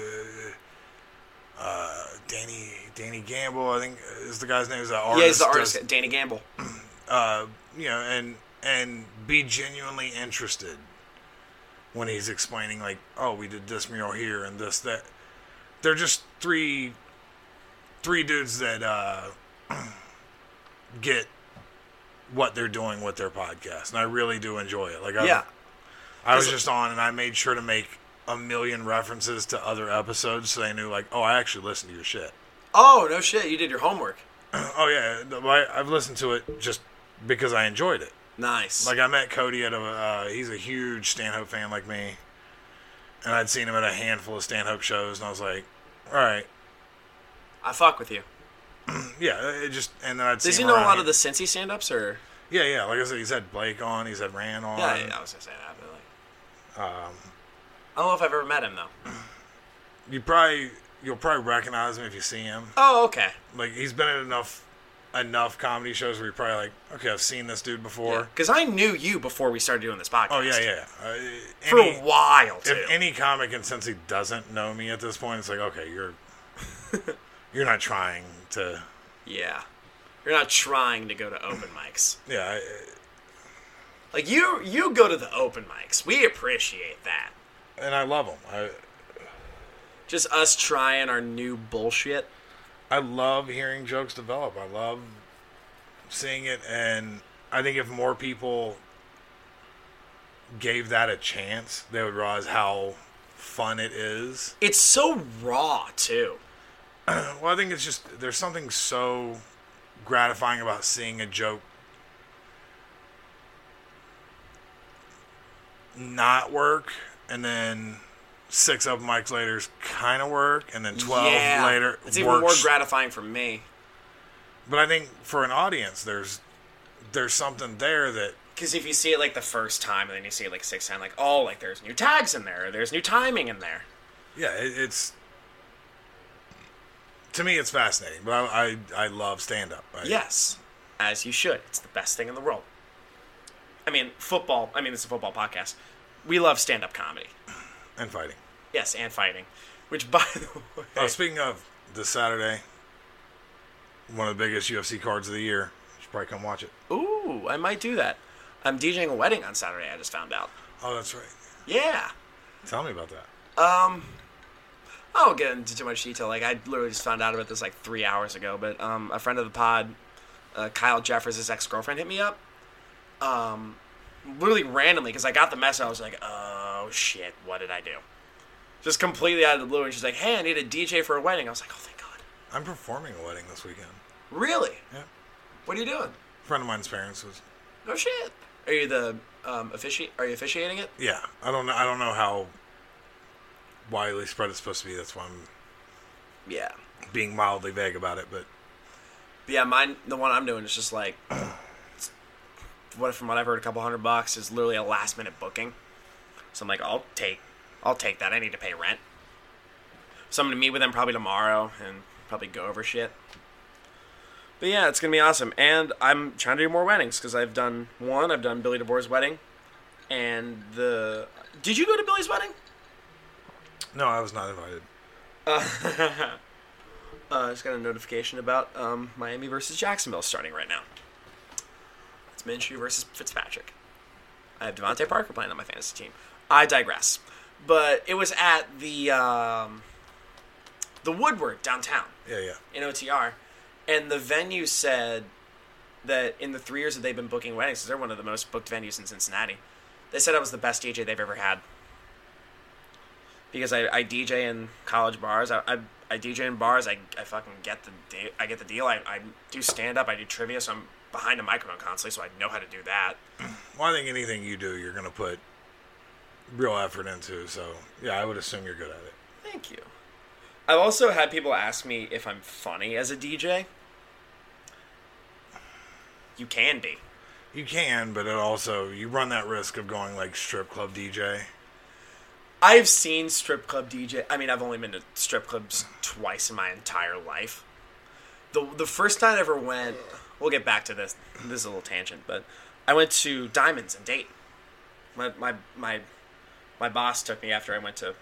uh, Danny Danny Gamble. I think is the guy's name. Is the artist? yeah, he's the does- artist, Danny Gamble. uh, you know, and and be genuinely interested when he's explaining like, oh, we did this mural here and this that. They're just three three dudes that uh, get what they're doing with their podcast, and I really do enjoy it. Like, I, Yeah. I was just on, and I made sure to make a million references to other episodes, so they knew like, oh, I actually listened to your shit. Oh, no shit. You did your homework. Oh yeah, I, I've listened to it just because I enjoyed it. Nice. Like I met Cody at a, uh, he's a huge Stanhope fan like me, and I'd seen him at a handful of Stanhope shows, and I was like, all right, I fuck with you. yeah, it just, and then I'd Does he know a lot here. of the Cincy stand ups or? Yeah, yeah, like I said, he's had Blake on, he's had Rand on. Yeah, yeah, I was to say that. But like, Um, I don't know if I've ever met him, though. you probably, you'll probably recognize him if you see him. Oh, okay. Like he's been at enough, enough comedy shows where you're probably like, okay, I've seen this dude before. Because I knew you before we started doing this podcast. Oh yeah, yeah. Uh, For any- a while, too. If any comic in Cincy doesn't know me at this point, it's like, okay, you're you're not trying to. Yeah. You're not trying to go to open mics. Yeah, I, Like you, you go to the open mics. We appreciate that. And I love them. I Just us trying our new bullshit. I love hearing jokes develop. I love seeing it, and I think if more people gave that a chance, they would realize how fun it is. It's so raw too. Well, I think it's just there's something so gratifying about seeing a joke not work, and then six open mics later kind of work, and then twelve yeah. later it's even more gratifying for me but I think for an audience, there's there's something there that because if you see it like the first time and then you see it like six times, like oh, like there's new tags in there, or there's new timing in there. yeah, it, it's to me it's fascinating. But I I, I love stand up. Yes, as you should. It's the best thing in the world. I mean, football. I mean, it's a football podcast. We love stand-up comedy. and fighting. Yes, and fighting. Which, by the way, Oh, speaking of this Saturday, one of the biggest UFC cards of the year. You should probably come watch it. ooh, I might do that. I'm DJing a wedding on Saturday. I just found out. Oh, that's right. Yeah. Tell me about that. Um, I won't get into too much detail. Like I literally just found out about this like three hours ago. But um, a friend of the pod, uh, Kyle Jeffers' ex girlfriend, hit me up. Um, literally randomly because I got the message. I was like, oh shit, what did I do? Just completely out of the blue, and she's like, hey, I need a DJ for a wedding. I was like, oh thank God. I'm performing a wedding this weekend. Really? Yeah. What are you doing? A friend of mine's parents was. No shit. Are you the um offici- Are you officiating it? Yeah, I don't know. I don't know how widely spread it's supposed to be. That's why I'm Yeah. being mildly vague about it. But But yeah, mine the one I'm doing is just like what from what I've heard, a couple hundred bucks is literally a last minute booking. So I'm like, I'll take, I'll take that. I need to pay rent. So I'm gonna meet with them probably tomorrow and probably go over shit. But yeah, it's gonna be awesome, and I'm trying to do more weddings because I've done one. I've done Billy DeBoer's wedding, and the. Did you go to Billy's wedding? no, I was not invited. Uh, I just got a notification about um, Miami versus Jacksonville starting right now. It's Minshew versus Fitzpatrick. I have DeVante Parker playing on my fantasy team. I digress. But it was at the um, the Woodward downtown Yeah, yeah. in OTR, and the venue said that in the three years that they've been booking weddings, they're one of the most booked venues in Cincinnati. They said I was the best DJ they've ever had. because I, I DJ in college bars. I, I, I DJ in bars. I, I fucking get the de- I get the deal. I, I do stand up. I do trivia. So I'm behind a microphone constantly. So I know how to do that. Well, I think anything you do, you're gonna put real effort into. So yeah, I would assume you're good at it. Thank you. I've also had people ask me if I'm funny as a DJ. You can be. You can, but it also you run that risk of going like strip club DJ. I've seen strip club DJ. I mean, I've only been to strip clubs twice in my entire life. The the first time I ever went, we'll get back to this. This is a little tangent, but I went to Diamonds in Dayton. My my my my boss took me after I went to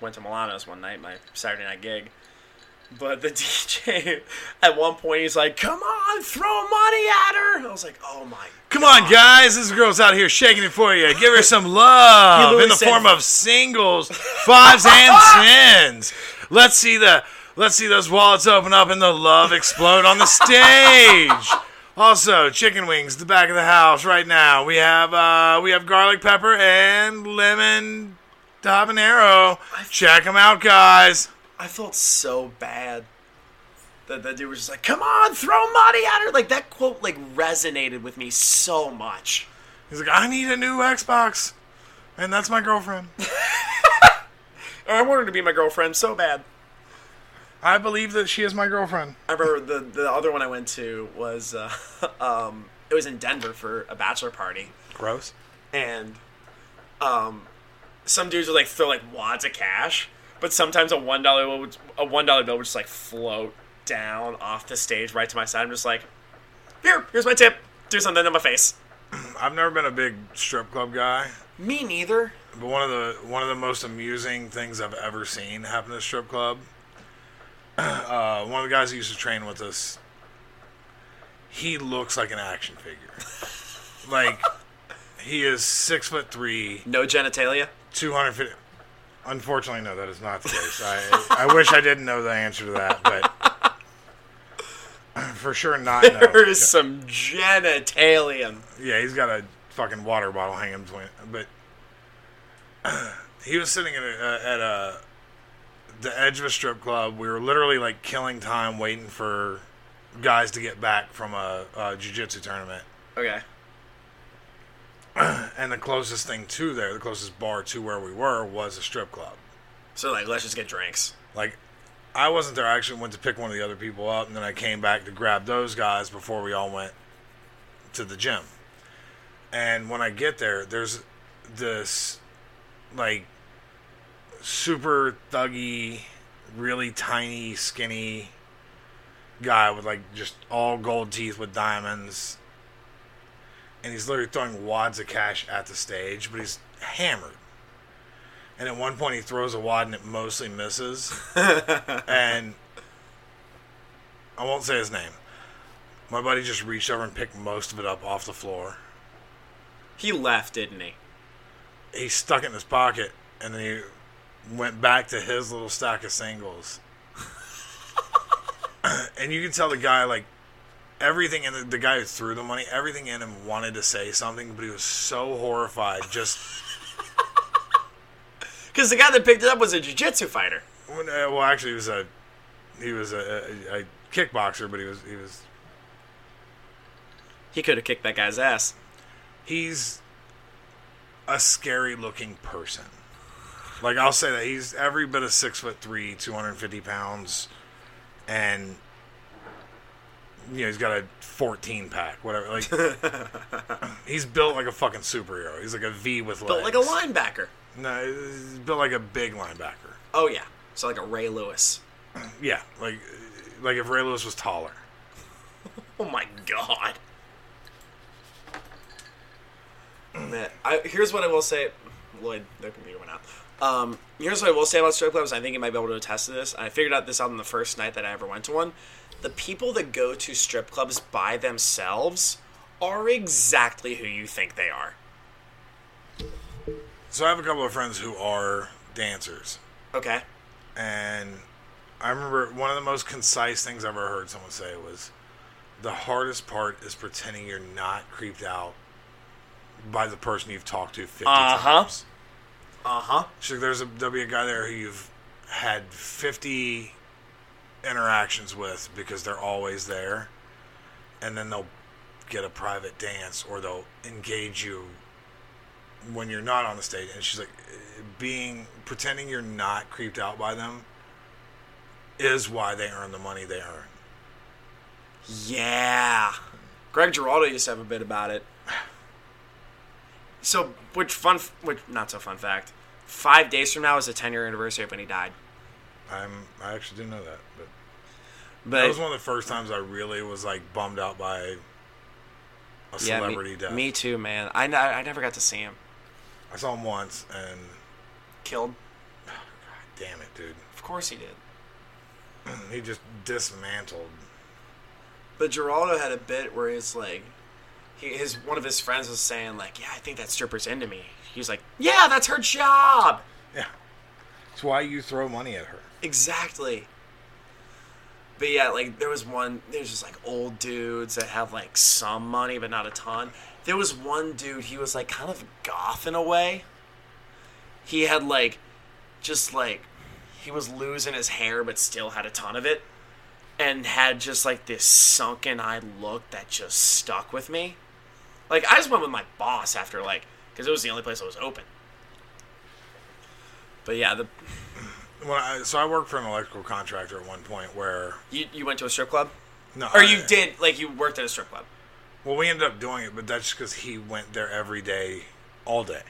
went to Milano's one night, my Saturday night gig. But the DJ, at one point, he's like, "Come on, throw money at her." I was like, "Oh my Come on, guys! This girl's out here shaking it for you. Give her some love in the said- form of singles, fives, and tens. Let's see the let's see those wallets open up and the love explode on the stage. Also, chicken wings, the back of the house right now. We have uh, we have garlic pepper and lemon habanero. Check them out, guys. I felt so bad that the dude was just like, "Come on, throw money at her!" Like that quote like resonated with me so much. He's like, I need a new Xbox, and that's my girlfriend. I wanted to be my girlfriend so bad. I believe that she is my girlfriend. I remember the the other one I went to was uh, um, it was in Denver for a bachelor party, Gross. and um, some dudes would like throw like wads of cash, but sometimes a one dollar bill would, a one dollar bill would just like float down off the stage right to my side. I'm just like, here, here's my tip. Do something to my face. I've never been a big strip club guy, Me neither. but one of the one of the most amusing things I've ever seen happen at a strip club. Uh, one of the guys who used to train with us, he looks like an action figure. like he is six foot three, No genitalia. two hundred fifty. Unfortunately, no, that is not the case. I I wish I didn't know the answer to that, but for sure not. No. There is some genitalia. Yeah, he's got a fucking water bottle hanging between. But he was sitting at a, at a the edge of a strip club. We were literally like killing time waiting for guys to get back from a, a jiu-jitsu tournament. Okay. And the closest thing to there, the closest bar to where we were, was a strip club. So like, let's just get drinks. Like, I wasn't there. I actually went to pick one of the other people up, and then I came back to grab those guys before we all went to the gym. And when I get there, there's this like super thuggy, really tiny, skinny guy with like just all gold teeth with diamonds. And he's literally throwing wads of cash at the stage, but he's hammered. And at one point, he throws a wad and it mostly misses. and I won't say his name. My buddy just reached over and picked most of it up off the floor. He left, didn't he? He stuck it in his pocket, and then he went back to his little stack of singles. and you can tell the guy, like, everything in the, the guy who threw the money, everything in him wanted to say something, but he was so horrified. Just, Because the guy that picked it up was a jiu-jitsu fighter. uh, well, actually, he was a, he was a, a, a kickboxer, but he was, he was, He could have kicked that guy's ass. he's a scary looking person. Like I'll say that he's every bit of six foot three, two hundred and fifty pounds, and you know he's got a fourteen pack, whatever. Like he's built like a fucking superhero. He's like a V with legs. Built like a linebacker. No, he's built like a big linebacker. Oh yeah. So like a Ray Lewis. Yeah, like like if Ray Lewis was taller. Oh my god. Man, I, here's what I will say. Lloyd, computer went out. Um, here's what I will say about strip clubs. I think you might be able to attest to this. I figured out this out on the first night that I ever went to one. The people that go to strip clubs by themselves are exactly who you think they are. So I have a couple of friends who are dancers. Okay. And I remember one of the most concise things I've ever heard someone say was the hardest part is pretending you're not creeped out by the person you've talked to 50 Uh-huh. times. Uh huh. She's like, there's a there'll be a guy there who you've had 50 interactions with because they're always there, and then they'll get a private dance or they'll engage you when you're not on the stage. And she's like, being pretending you're not creeped out by them is why they earn the money they earn. Yeah. Greg Giraldo used to have a bit about it. So, which fun, which not so fun fact. Five days from now is the 10 year anniversary of when he died. I'm I actually didn't know that, but But that was one of the first times I really was like bummed out by a yeah, celebrity me, death. me too, man. I, n- I never got to see him I saw him once, and killed. God damn it, dude, Of course he did. he just dismantled. But Giraldo had a bit where it's like, he, his one of his friends was saying like, "Yeah, I think that stripper's into me." He was like, "Yeah, that's her job." Yeah, it's why you throw money at her. Exactly. But yeah, like there was one. There's just like old dudes that have like some money, but not a ton. There was one dude. He was like kind of goth in a way. He had like, just like, he was losing his hair, but still had a ton of it, and had just like this sunken eye look that just stuck with me. Like I just went with my boss after like, because it was the only place that was open. But yeah, the When I, so I worked for an electrical contractor at one point where you you went to a strip club. no, Or I- you did, like, you worked at a strip club. Well, we ended up doing it, but that's just because he went there every day, all day.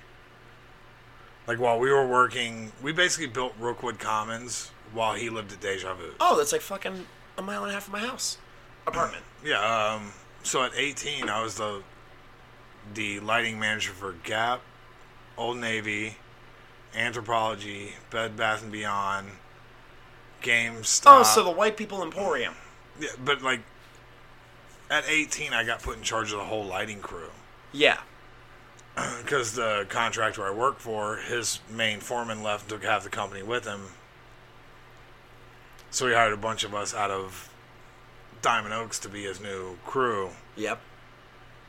Like while we were working, we basically built Rookwood Commons while he lived at Deja Vu. Oh, that's like fucking a mile and a half from my house. Apartment. Yeah. Um, so at 18, I was the the lighting manager for Gap, Old Navy, Anthropologie, Bed Bath and Beyond, GameStop. oh, so the White People Emporium. yeah, but like at 18, I got put in charge of the whole lighting crew. Yeah. because the contractor I work for, his main foreman left and took half the company with him. So he hired a bunch of us out of Diamond Oaks to be his new crew. Yep.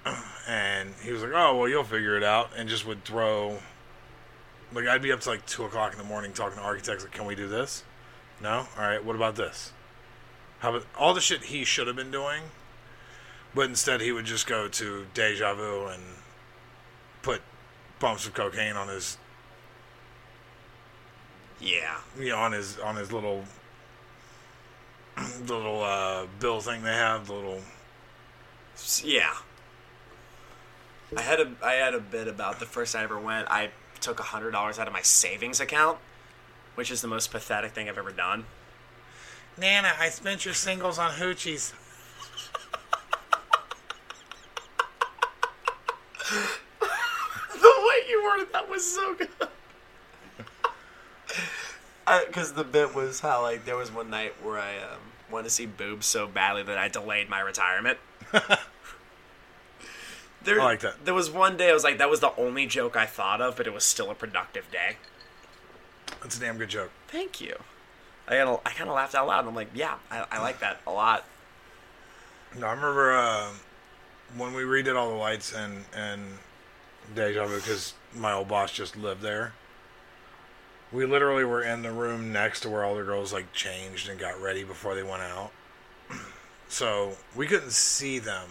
And he was like, oh, well, you'll figure it out. And just would throw. Like, I'd be up to like 2 o'clock in the morning talking to architects, like, can we do this? No? All right, what about this? How about all the shit he should have been doing? But instead, he would just go to Deja Vu and put bumps of cocaine on his, Yeah. you know, on his on his little, the little uh, bill thing they have, the little. Yeah. I had a I had a bit about the first I ever went. I took a hundred dollars out of my savings account, which is the most pathetic thing I've ever done. Nana, I spent your singles on hoochies. the way you worded that was so good. Because the bit was how like there was one night where I um, wanted to see boobs so badly that I delayed my retirement. there, I like that. There was one day I was like, that was the only joke I thought of, but it was still a productive day. That's a damn good joke. Thank you. I kind of I kind of laughed out loud. and I'm like, yeah, I, I like that a lot. No, I remember uh, when we redid all the lights and and Deja Vu because my old boss just lived there. We literally were in the room next to where all the girls like changed and got ready before they went out. So we couldn't see them,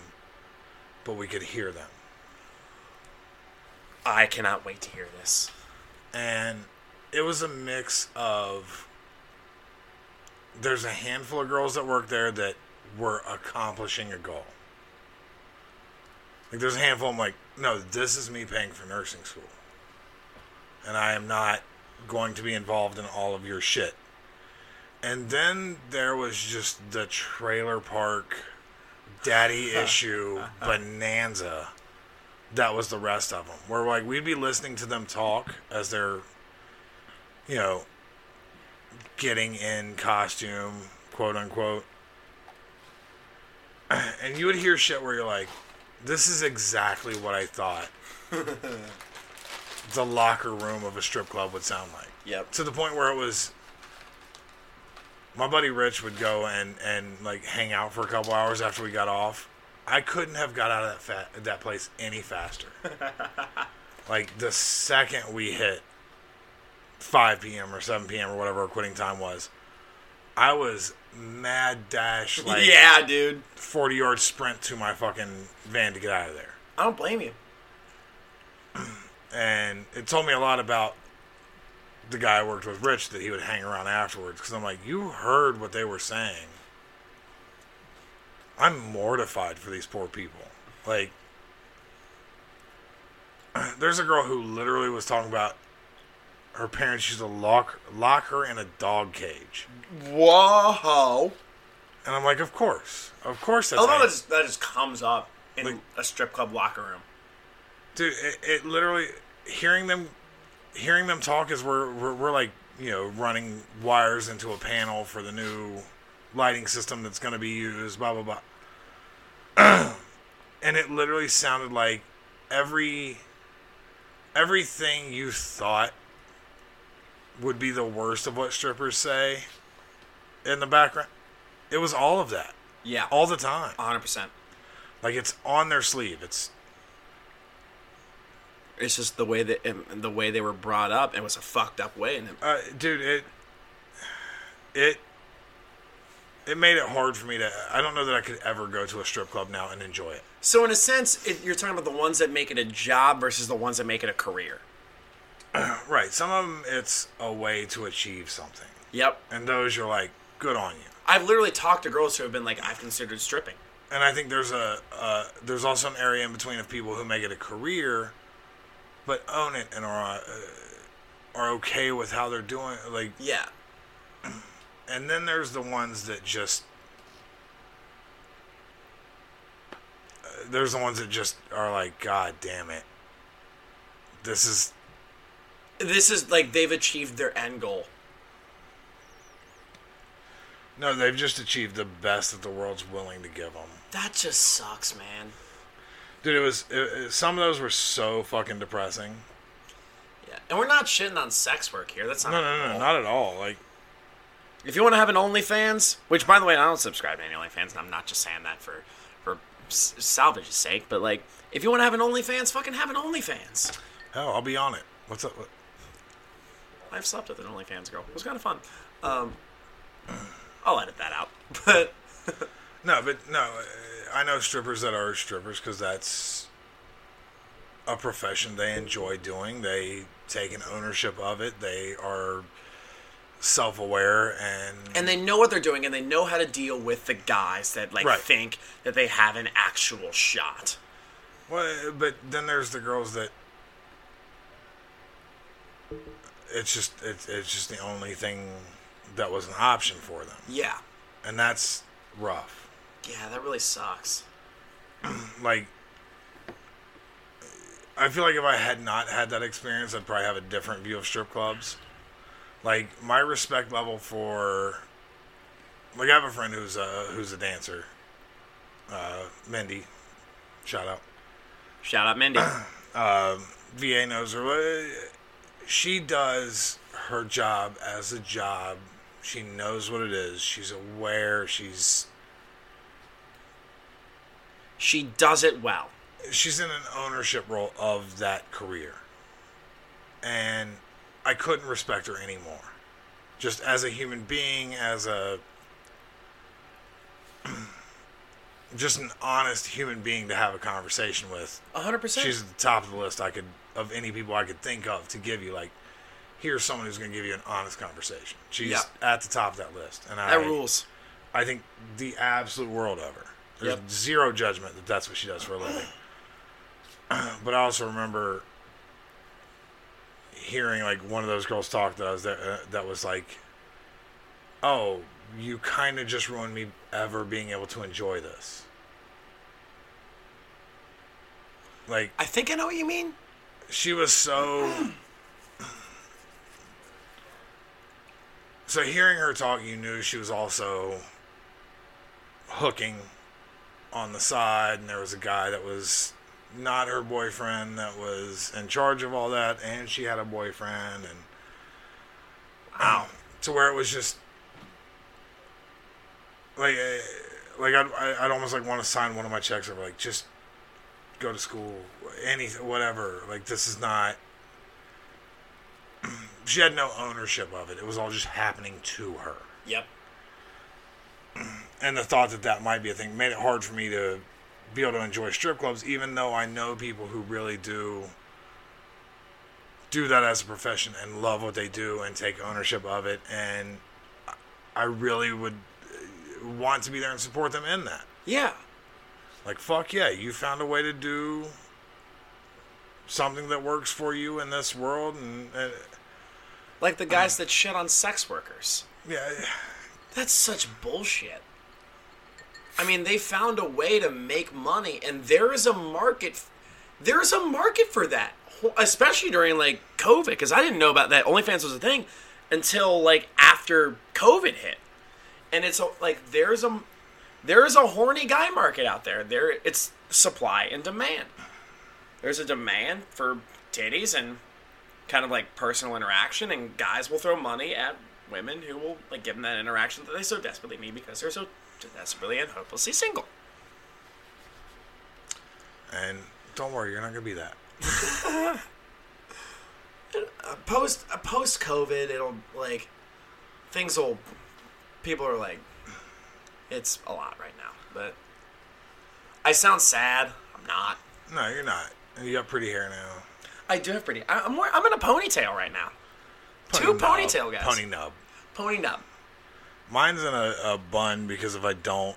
but we could hear them. I cannot wait to hear this. and it was a mix of there's a handful of girls that work there that were accomplishing a goal. Like there's a handful I'm like, no, this is me paying for nursing school. And I am not going to be involved in all of your shit. And then there was just the trailer park daddy issue bonanza. That was the rest of them. Where like we'd be listening to them talk as they're, you know, getting in costume, quote unquote. And you would hear shit where you're like, this is exactly what I thought the locker room of a strip club would sound like. Yep. To the point where it was my buddy Rich would go and, and like hang out for a couple hours after we got off. I couldn't have got out of that fa- that place any faster. like the second we hit 5 p.m. or 7 p.m. or whatever our quitting time was, I was mad dash like yeah, dude. 40 yard sprint to my fucking van to get out of there. I don't blame you. And it told me a lot about the guy I worked with, Rich, that he would hang around afterwards. Because I'm like, you heard what they were saying. I'm mortified for these poor people. Like, there's a girl who literally was talking about her parents used to lock lock her in a dog cage, Whoa. and I'm like, of course, of course that's I love how how you- that just, that just comes up in Like- a strip club locker room. dude. It, it literally hearing them hearing them talk is we're, we're we're like you know running wires into a panel for the new lighting system that's going to be used. Blah blah blah. and it literally sounded like every everything you thought would be the worst of what strippers say in the background. It was all of that Yeah. all the time. 100%. Like it's on their sleeve. It's It's just the way that um, the way they were brought up. It was a fucked up way. And uh, dude, it it it made it hard for me to. I don't know that I could ever go to a strip club now and enjoy it. so, in a sense, it, you're talking about the ones that make it a job versus the ones that make it a career. Right. Some of them, it's a way to achieve something, Yep. and those you're like, good on you. I've literally talked to girls who have been like, I've considered stripping. And I think there's a uh, there's also an area in between of people who make it a career, but own it and are uh, are okay with how they're doing. Like, Yeah. and then there's the ones that just uh, there's the ones that just are like god damn it this is This is like they've achieved their end goal. no they've just achieved the best that the world's willing to give them That just sucks, man. Dude it was it, it- some of those were so fucking depressing Yeah. And we're not shitting on sex work here. That's not. no no no not at all like If you want to have an OnlyFans, which by the way, I don't subscribe to any OnlyFans, and I'm not just saying that for for salvage's sake, but like, if you want to have an OnlyFans, fucking have an OnlyFans. hell i'll be on it what's up I've slept with an OnlyFans girl. It was kind of fun. Um, I'll edit that out. But no but no uh, i know strippers that are strippers because that's a profession they enjoy doing they take an ownership of it they are self-aware and and they know what they're doing, and they know how to deal with the guys that like Right. think that they have an actual shot. Well, but then there's the girls that it's just it's, it's just the only thing that was an option for them, Yeah. and that's rough. Yeah, that really sucks. Like, I feel like if I had not had that experience, I'd probably have a different view of strip clubs. Like my respect level for, like I have a friend who's a who's a dancer, uh, Mindy, shout out. Shout out Mindy. VA knows her. Uh, She does her job as a job. She knows what it is. She's aware. She's she does it well. she's in an ownership role of that career. And I couldn't respect her anymore. Just as a human being, as a just an honest human being to have a conversation with. hundred percent. She's at the top of the list I could of any people I could think of to give you like here's someone who's going to give you an honest conversation. She's Yeah. at the top of that list, and I That rules. I think the absolute world of her. There's Yep. zero judgment that that's what she does for a living. but I also remember hearing like one of those girls talk that I was there uh, that was like, "Oh, you kind of just ruined me ever being able to enjoy this." Like I think I know what you mean. she was so so hearing her talk you knew she was also hooking on the side and there was a guy that was not her boyfriend that was in charge of all that and she had a boyfriend and wow to where it was just like uh, like I'd, I'd almost like want to sign one of my checks over like just go to school, anything, whatever. Like this is not. she had no ownership of it. It was all just happening to her. Yep. And the thought that that might be a thing made it hard for me to be able to enjoy strip clubs, even though I know people who really do do that as a profession and love what they do and take ownership of it. And I really would uh, want to be there and support them in that. Yeah. Like, fuck yeah, you found a way to do something that works for you in this world. And, and Like the guys that shit on sex workers. yeah, That's such bullshit. I mean, they found a way to make money, and there is a market. There is a market for that, especially during like COVID, because I didn't know about that. OnlyFans was a thing until like after COVID hit, and it's like there's a there is a horny guy market out there. There, it's supply and demand. There's a demand for titties and kind of like personal interaction, and guys will throw money at women who will like give them that interaction that they so desperately need because they're so desperately and hopelessly single. and don't worry, you're not gonna be that. Post uh, post COVID, it'll like things will people are like it's a lot right now, but I sound sad. I'm not. No, you're not. And you got pretty hair now. I do have pretty. I- I'm wear- I'm in a ponytail right now. Two nub. ponytail guys. Pony nub. Pony nub. Mine's in a, a bun because if I don't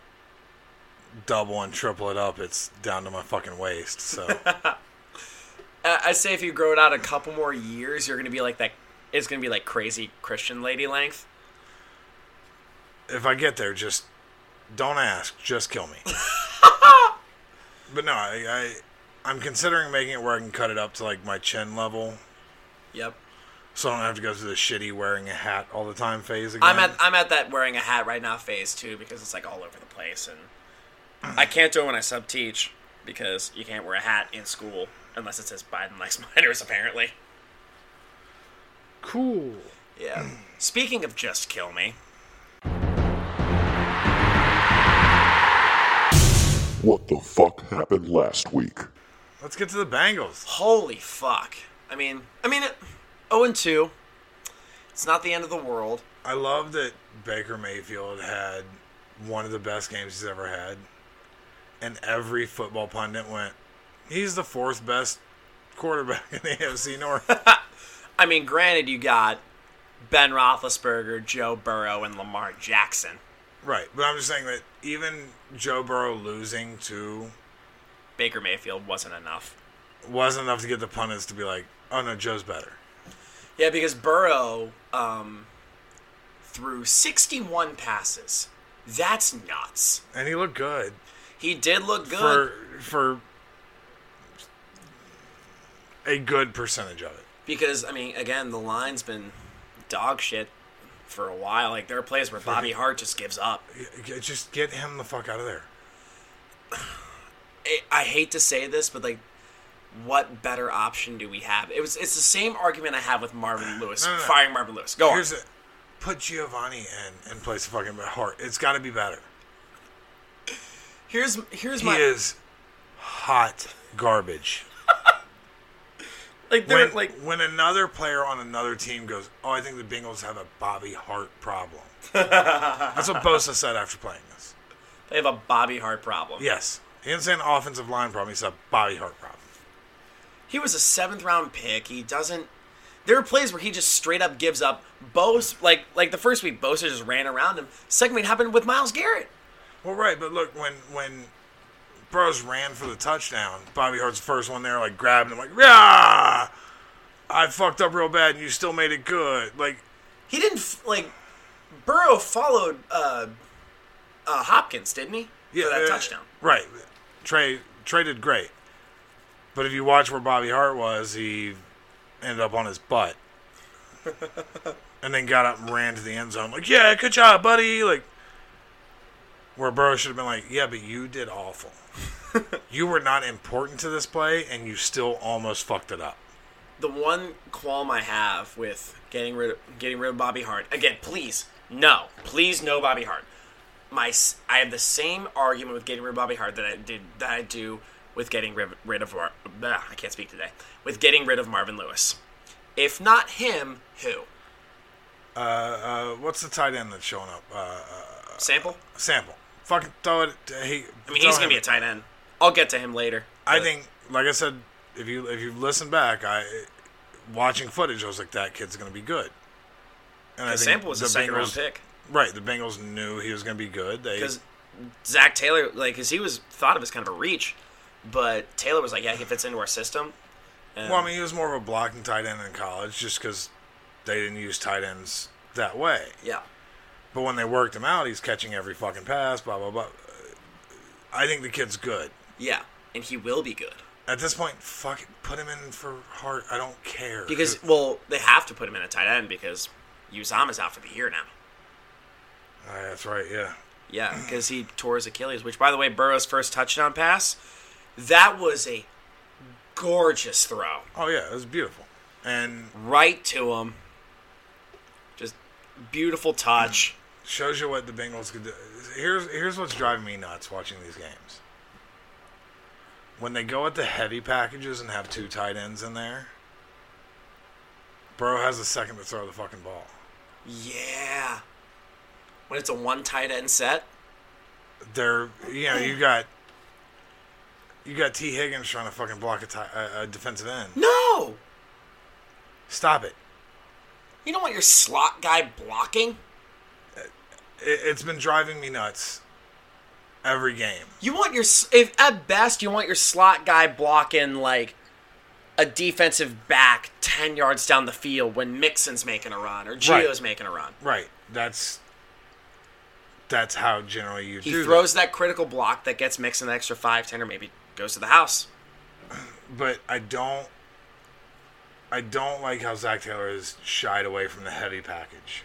double and triple it up, it's down to my fucking waist. So I say if you grow it out a couple more years, you're gonna be like that. It's gonna be like crazy Christian lady length. if I get there, just don't ask, just kill me. but no, I, I I'm considering making it where I can cut it up to like my chin level, Yep. So I don't have to go through the shitty wearing a hat all the time phase again. I'm at I'm at that wearing a hat right now phase too because it's like all over the place and I can't do it when I sub teach because you can't wear a hat in school unless it says Biden likes minors apparently. cool. Yeah. Speaking of just kill me, What the fuck happened last week? Let's get to the Bengals. holy fuck. I mean, I mean, it, 0 and 2. It's not the end of the world. I love that Baker Mayfield had one of the best games he's ever had, and every football pundit went, "He's the fourth best quarterback in the AFC North." I mean, granted, you got Ben Roethlisberger, Joe Burrow, and Lamar Jackson. right, but I'm just saying that even Joe Burrow losing to Baker Mayfield wasn't enough. wasn't enough to get the pundits to be like, "Oh no, Joe's better." Yeah, because Burrow um, threw 61 passes. That's nuts. And he looked good He did look good. for for a good percentage of it. because, I mean, again, the line's been dog shit for a while. Like, there are plays where Bobby Hart just gives up. Just get him the fuck out of there. I, I hate to say this, but, like, what better option do we have? It was It's the same argument I have with Marvin Lewis, No, no, no. firing Marvin Lewis. Go Here's on. it. Put Giovani in and place the fucking Hart. It's got to be better. Here's, here's He my... is hot garbage. like, they're, When, like, when another player on another team goes, "Oh, I think the Bengals have a Bobby Hart problem." That's what Bosa said after playing this. they have a Bobby Hart problem. Yes, he didn't say an offensive line problem. He said Bobby Hart problem. He was a seventh round pick. He doesn't. There are plays where he just straight up gives up. Bose, like like the first week, Bosa just ran around him. Second week happened with Myles Garrett. Well, right, but look when when Burrows ran for the touchdown, Bobby Hart's first one there, like grabbing him, like, "Yeah, I fucked up real bad, and you still made it good." Like, He didn't like. Burrow followed uh, uh, Hopkins, didn't he? Yeah, for that uh, touchdown. Right. Trey Trey did great. But if you watch where Bobby Hart was, he ended up on his butt. and then got up and ran to the end zone like, "Yeah, good job, buddy." Like where Burrow should have been like, "Yeah, but you did awful. you were not important to this play and you still almost fucked it up." The one qualm I have with getting rid of getting rid of Bobby Hart again, please no, please no Bobby Hart. My I have the same argument with getting rid of Bobby Hart that I did that I do with getting rid, rid of Mar- blah, I can't speak today with getting rid of Marvin Lewis. If not him, who? Uh, uh, what's the tight end that's showing up? Uh, uh, Sample? sample. Fucking throw it. Uh, he, I mean, he's gonna him. be a tight end. I'll get to him later. I think, like I said, if you if you listen back, I watching footage, I was like, that kid's gonna be good. And I think Sample was the a second round pick Right, the Bengals knew he was gonna be good. They because Zach Taylor, like, because he was thought of as kind of a reach, but Taylor was like, yeah, he fits into our system. And well, I mean, he was more of a blocking tight end in college, just because they didn't use tight ends that way. yeah, But when they worked him out, he's catching every fucking pass. Blah blah blah. I think the kid's good. yeah, and he will be good At this point, fuck it, put him in for Hart. I don't care because well, they have to put him in a tight end because Uzomah's out for the year now. Ah, that's right. Yeah. Yeah, because he tore his Achilles. Which, by the way, Burrow's first touchdown pass, that was a gorgeous throw Oh yeah, it was beautiful. And right to him. Just beautiful touch. shows you what the Bengals could do. Here's here's what's driving me nuts watching these games. When they go at the heavy packages and have two tight ends in there, Burrow has a second to throw the fucking ball. Yeah. When it's a one tight end set. They're you know you got you got Tee Higgins trying to fucking block a, ti- a, defensive end. No! Stop it. You don't want your slot guy blocking. it. It's been driving me nuts every game. You want your if at best you want your slot guy blocking like a defensive back ten yards down the field when Mixon's making a run or Right. Gio's making a run. Right. That's that's how generally you He throws that. critical block that gets Mixon an extra five, ten, or maybe goes to the house. But I don't I don't like how Zach Taylor has shied away from the heavy package.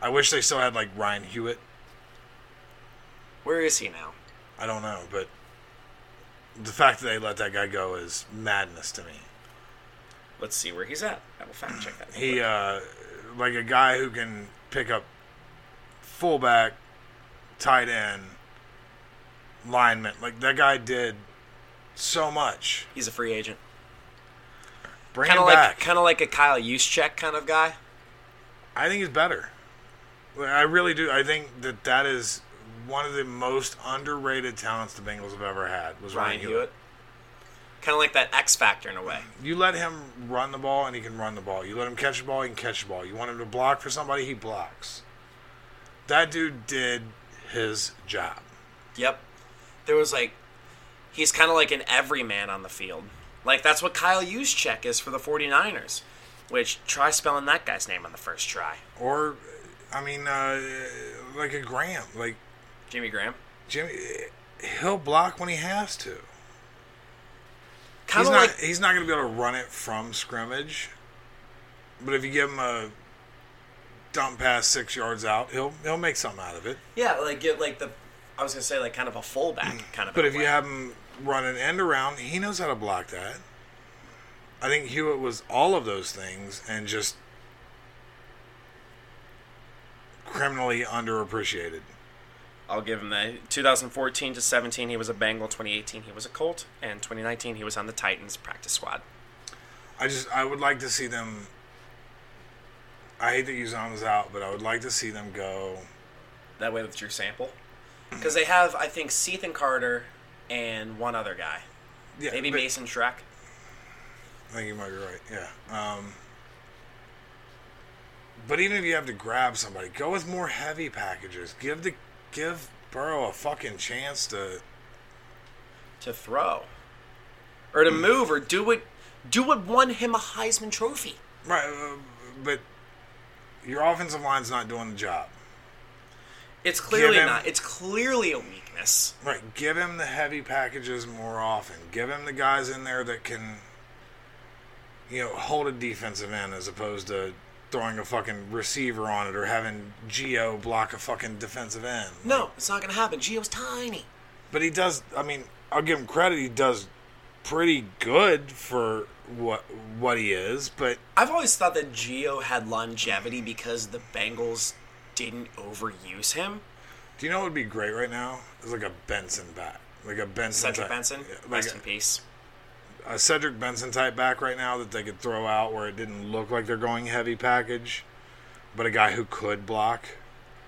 I wish they still had like Ryan Hewitt. Where is he now? I don't know, but the fact that they let that guy go is madness to me. Let's see where he's at. I will fact check that. He uh like a guy who can pick up fullback, tight end, lineman. Like that guy did so much. he's a free agent. Bring Kind him of like back. kind of like a Kyle Juszczyk kind of guy. I think he's better. I really do. I think that that is one of the most underrated talents the Bengals have ever had. Was Ryan, Ryan Hewitt. Hewitt. Kind of like that X factor in a way. You let him run the ball, and he can run the ball. You let him catch the ball, he can catch the ball. You want him to block for somebody, he blocks. That dude did his job. Yep. There was like, he's kind of like an everyman on the field. Like that's what Kyle Juszczyk is for the 49ers. Which try spelling that guy's name on the first try. Or, I mean, uh, like a Graham, like Jimmy Graham. Jimmy. He'll block when he has to. Kind he's of not. like he's not going to be able to run it from scrimmage. But if you give him a dump pass six yards out, he'll he'll make something out of it. yeah, like get like the I was gonna say like kind of a fullback mm. kind of. But if you have him run an end around, he knows how to block that. I think Hewitt was all of those things and just criminally underappreciated. I'll give him that. 2014 to 17, he was a Bengal. 2018, he was a Colt, and 2019, he was on the Titans practice squad. I just I would like to see them. I hate that Uzomah's out, but I would like to see them go. That way with Drew Sample, because they have I think Ethan Carter and one other guy, Yeah, maybe Mason Schreck. I think you might be right. Yeah. Um, but even if you have to grab somebody, go with more heavy packages. Give the give Burrow a fucking chance to. to throw or to move or do what do what won him a Heisman Trophy. Right, uh, but your offensive line's not doing the job. It's clearly him- not. It's clearly a weakness. Right, give him the heavy packages more often. Give him the guys in there that can, you know, hold a defensive end as opposed to throwing a fucking receiver on it or having Gio block a fucking defensive end. No, it's not going to happen. Gio's tiny. But he does. I mean, I'll give him credit. He does pretty good for what what he is. But I've always thought that Gio had longevity because the Bengals didn't overuse him. do you know what would be great right now? It's like a Benson back, like a Benson. Cedric type- Benson, like rest a- in peace. a Cedric Benson type back right now that they could throw out where it didn't look like they're going heavy package, but a guy who could block.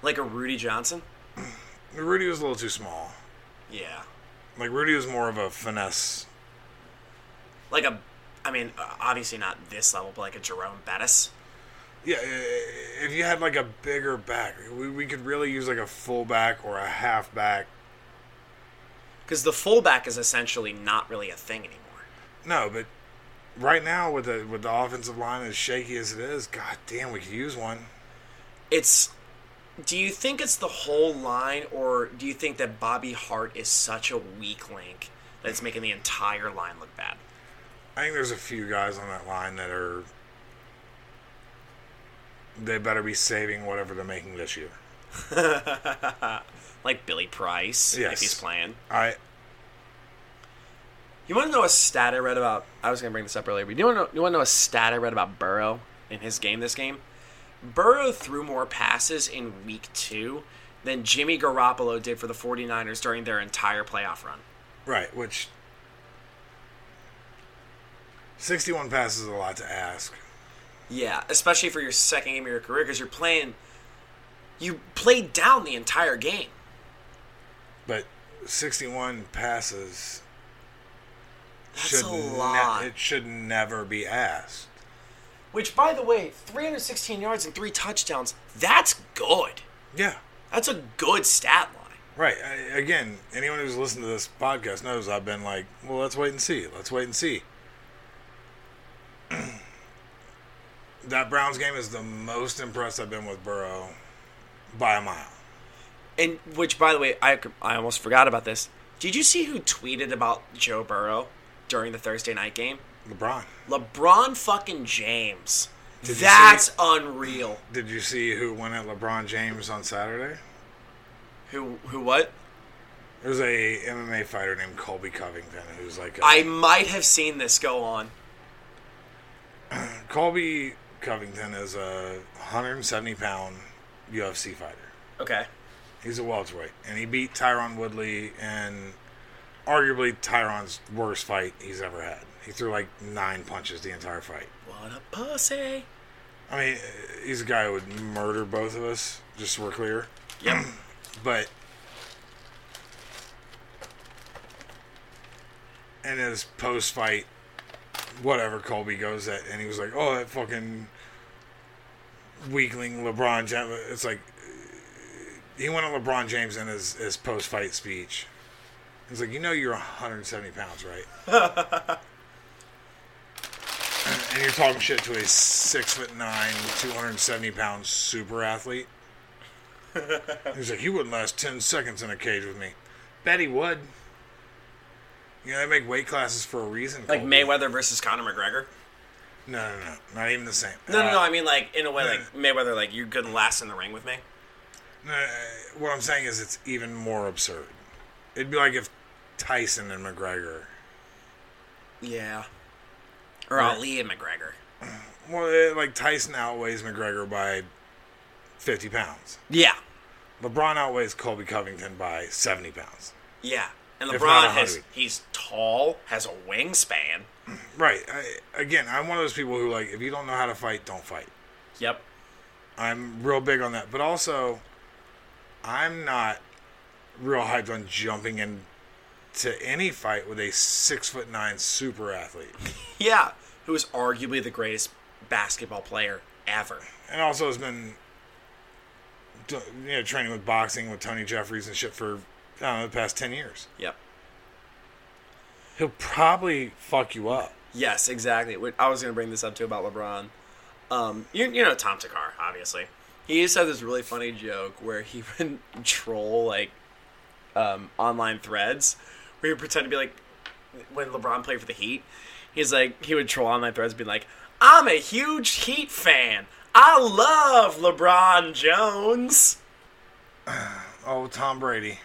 Like a Rudi Johnson? Rudy was a little too small. Yeah. Like Rudy was more of a finesse. Like a, I mean, obviously not this level, but like a Jerome Bettis. Yeah, if you had like a bigger back, we, we could really use like a fullback or a halfback. Because the fullback is essentially not really a thing anymore. No, but right now with the with the offensive line as shaky as it is, god damn, we could use one. It's. Do you think it's the whole line, or do you think that Bobby Hart is such a weak link that it's making the entire line look bad? I think there's a few guys on that line that are. They better be saving whatever they're making this year. like Billy Price, if he's playing. I You want to know a stat I read about? I was going to bring this up earlier, but you want to know, you want to know a stat I read about Burrow in his game this game? Burrow threw more passes in week two than Jimmy Garoppolo did for the 49ers during their entire playoff run. right, which 61 passes is a lot to ask. Yeah, especially for your second game of your career because you're playing. You played down the entire game. But 61 passes That's should a ne- lot. it should never be asked. Which, by the way, 316 yards and three touchdowns. That's good. Yeah. That's a good stat line. Right. I, again, anyone who's listened to this podcast knows I've been like, well, let's wait and see. Let's wait and see. that Browns game is the most impressed I've been with Burrow by a mile. And which, by the way, I, I almost forgot about this. Did you see who tweeted about Joe Burrow during the Thursday night game? LeBron. LeBron fucking James. Did That's see- unreal. Did you see who went at LeBron James on Saturday? Who who what? There's a MMA fighter named Colby Covington who's like a, I might have seen this go on. Colby Covington is a 170 pound UFC fighter. Okay. He's a welterweight, and he beat Tyron Woodley in arguably Tyron's worst fight he's ever had. He threw like nine punches the entire fight. What a pussy. I mean, he's a guy who would murder both of us, just so we're clear. Yep. But in his post fight, whatever Colby goes at, and he was like, "Oh, that fucking weakling LeBron James." It's like he went on LeBron James in his, his post fight speech. He's like, "You know, you're 170 pounds, right?" and you're talking shit to a six foot nine, 270 pound super athlete. He's like, "You wouldn't last 10 seconds in a cage with me. Bet he would. You know, they make weight classes for a reason. Like Colby. Mayweather versus Conor McGregor. No, no, no. Not even the same. No, no, Uh, no. I mean, like in a way, like Mayweather, like you couldn't last in the ring with me. no, uh, what I'm saying is it's even more absurd. It'd be like if Tyson and McGregor. Yeah. Or Right. Ali and McGregor. Well, eh, like Tyson outweighs McGregor by 50 pounds. Yeah. LeBron outweighs Colby Covington by 70 pounds. Yeah. And LeBron has he's tall, has a wingspan. Right. I, again, I'm one of those people who, like, if you don't know how to fight, don't fight. Yep. I'm real big on that. But also, I'm not real hyped on jumping into any fight with a six foot nine super athlete. Yeah. Who is arguably the greatest basketball player ever. And also has been you know, training with boxing with Tony Jeffries and shit for, know, the past 10 years. Yep. He'll probably fuck you up. Yes, exactly. I was going to bring this up too about LeBron. Um, you, you know Tom Takar, obviously. He used to have this really funny joke where he would troll like um, online threads, where he would pretend to be like when LeBron played for the Heat. He's like he would troll online threads, and be like, "I'm a huge Heat fan. I love LeBron Jones." Oh, Tom Brady.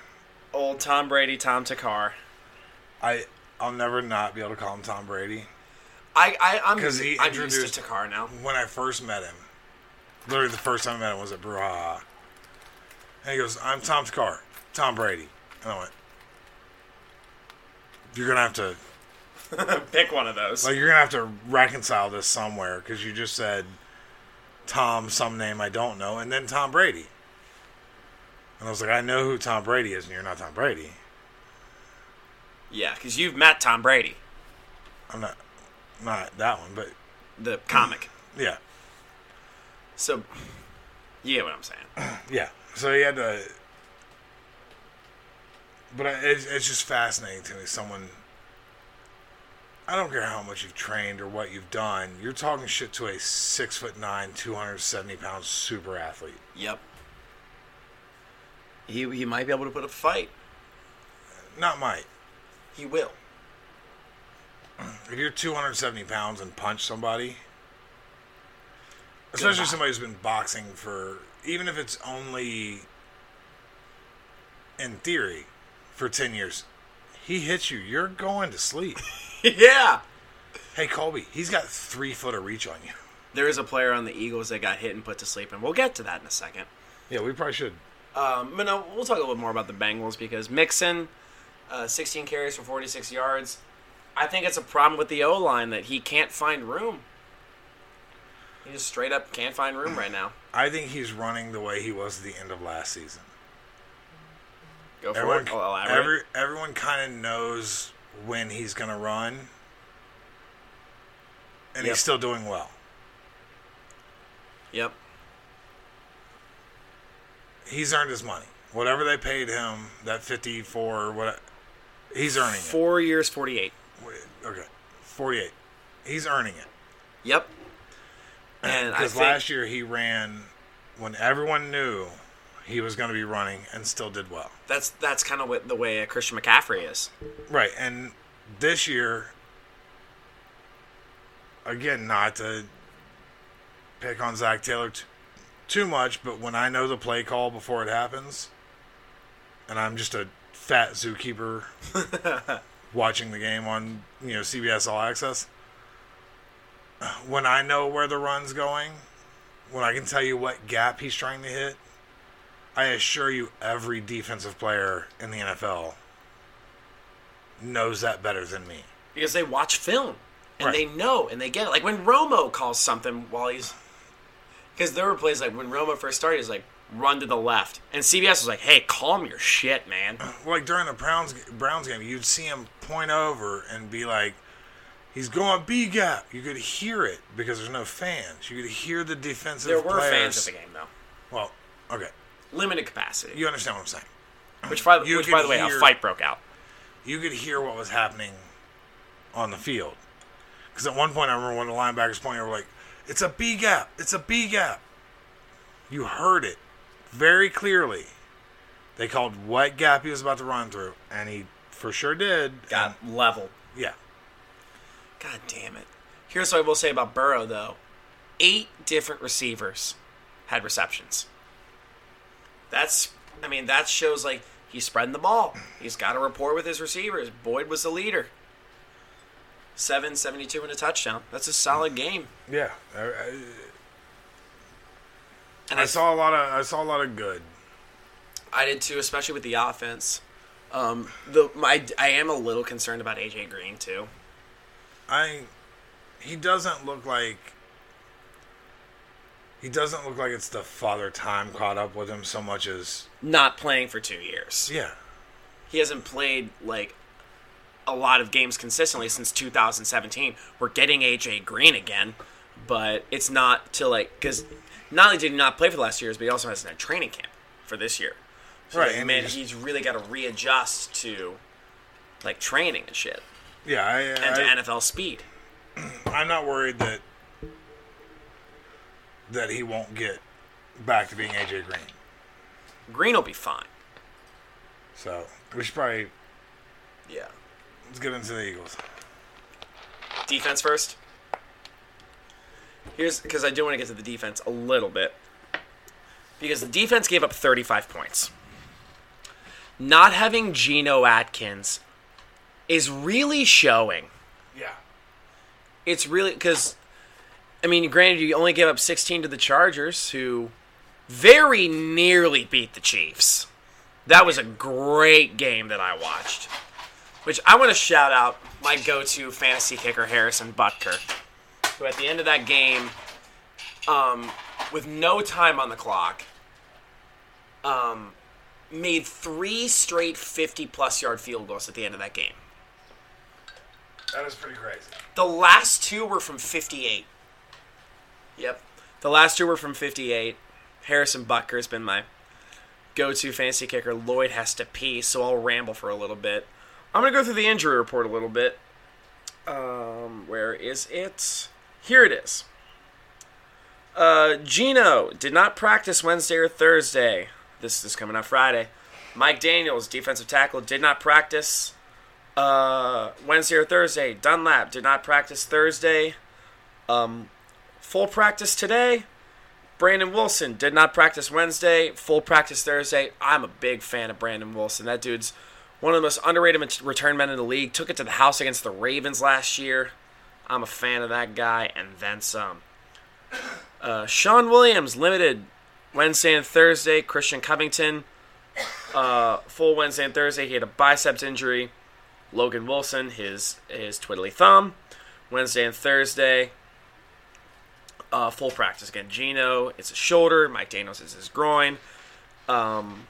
Old Tom Brady, Tom Takar. I, I'll never not be able to call him Tom Brady. I, I I'm, Because he I'm used introduced to Takar now. When I first met him, literally the first time I met him was at Brouhaha. And he goes, I'm Tom Takar, Tom Brady. And I went, You're going to have to Pick one of those. Like you're gonna have to reconcile this somewhere because you just said Tom, some name I don't know, and then Tom Brady. And I was like, I know who Tom Brady is, and you're not Tom Brady. yeah, because you've met Tom Brady, I'm not, not that one, but the comic. yeah, So, you get what I'm saying. yeah. So he had to, but I, it's, it's just fascinating to me. Someone, I don't care how much you've trained or what you've done, you're talking shit to a six foot nine, two hundred seventy pound super athlete. Yep. He he might be able to put up a fight. Not might. He will. If you're 270 pounds and punch somebody, especially Goodbye. somebody who's been boxing for, even if it's only in theory for 10 years, he hits you, you're going to sleep. yeah. hey, Colby, he's got three foot of reach on you. There is a player on the Eagles that got hit and put to sleep, and we'll get to that in a second. Yeah, we probably should. Um, but no, we'll talk a little more about the Bengals because Mixon, uh, 16 carries for 46 yards. I think it's a problem with the O line that he can't find room. He just straight up can't find room right now. I think he's running the way he was at the end of last season. Go for Everyone, it. Every, everyone kind of knows when he's going to run, and Yep. he's still doing well. Yep. He's earned his money. Whatever they paid him, that fifty four, what he's earning Four years, 48. Okay, forty eight. He's earning it. Yep. And Because last year he ran when everyone knew he was going to be running and still did well. that's that's kind of what the way Christian McCaffrey is. Right, and this year, again, not to pick on Zach Taylor t- too much, but when I know the play call before it happens, and I'm just a fat zookeeper watching the game on you know CBS All Access, when I know where the run's going, when I can tell you what gap he's trying to hit, I assure you, every defensive player in the NFL knows that better than me. because they watch film and Right. they know and they get it. Like when Romo calls something while he's because there were plays like when Romo first started, he's like run to the left, and CBS was like, "Hey, calm your shit, man." Like during the Browns Browns game, you'd see him point over and be like, "He's going B gap." You could hear it because there's no fans. You could hear the defensive. There were players. fans at the game though, Well, okay, limited capacity. you understand what I'm saying. Which, by, which by the way, hear- a fight broke out. You could hear what was happening on the field. Because at one point, I remember one of the linebackers pointing over, like, "It's a B gap. It's a B gap." You heard it very clearly. They called what gap he was about to run through, and he for sure did. Got level. Yeah. God damn it. Here's what I will say about Burrow though: eight different receivers had receptions. That's, I mean, that shows like he's spreading the ball. He's got a rapport with his receivers. Boyd was the leader. 772 and a touchdown. That's a solid game. Yeah, I, I, And I I, saw a lot of I saw a lot of good. I did too, especially with the offense. Um, the my I am a little concerned about AJ Green too. I he doesn't look like he doesn't look like it's the father time caught up with him so much as Not playing for two years. yeah. he hasn't played like a lot of games consistently since 2017. We're getting AJ Green again, but it's not till like because not only did he not play for the last years, but he also hasn't had training camp for this year. So, Right, like, man, he just- he's really got to readjust to like training and shit Yeah, I, and to I, NFL speed. I'm not worried that that he won't get back to being AJ Green. Green will be fine. So we should probably Yeah. Let's get into the Eagles. Defense first. Here's because I do want to get to the defense a little bit. Because the defense gave up 35 points. Not having Geno Atkins is really showing. Yeah. It's really because, I mean, granted, you only gave up 16 to the Chargers, who very nearly beat the Chiefs. That was a great game that I watched. Which I want to shout out my go-to fantasy kicker Harrison Butker, who at the end of that game, um, with no time on the clock, um, made three straight 50-plus yard field goals at the end of that game. That was pretty crazy. The last two were from 58. Yep. The last two were from 58. Harrison Butker has been my go to fantasy kicker. Lloyd has to pee, so I'll ramble for a little bit. I'm going to go through the injury report a little bit. Um, where is it? Here it is. Uh, Geno did not practice Wednesday or Thursday. This is coming out Friday. Mike Daniels, defensive tackle, did not practice uh, Wednesday or Thursday. Dunlap did not practice Thursday. Um, full practice today. Brandon Wilson did not practice Wednesday. Full practice Thursday. I'm a big fan of Brandon Wilson. That dude's one of the most underrated return men in the league. Took it to the house against the Ravens last year. I'm a fan of that guy, and then some. Uh, Shawn Williams limited Wednesday and Thursday. Christian Covington uh, full Wednesday and Thursday. He had a biceps injury. Logan Wilson, his his twiddly thumb. Wednesday and Thursday, uh, full practice again. Geno, it's a shoulder. Mike Daniels is his groin. Um,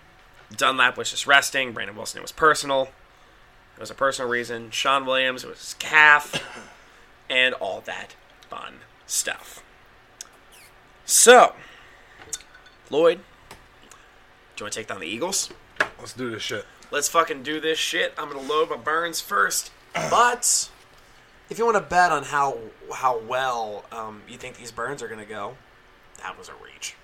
Dunlap was just resting. Brandon Wilson, it was personal. It was a personal reason. Shawn Williams, it was his calf, and all that fun stuff. So, Lloyd, do you want to take down the Eagles? Let's do this shit. Let's fucking do this shit. I'm gonna load my burns first. But if you want to bet on how how well um, you think these burns are gonna go, that was a reach.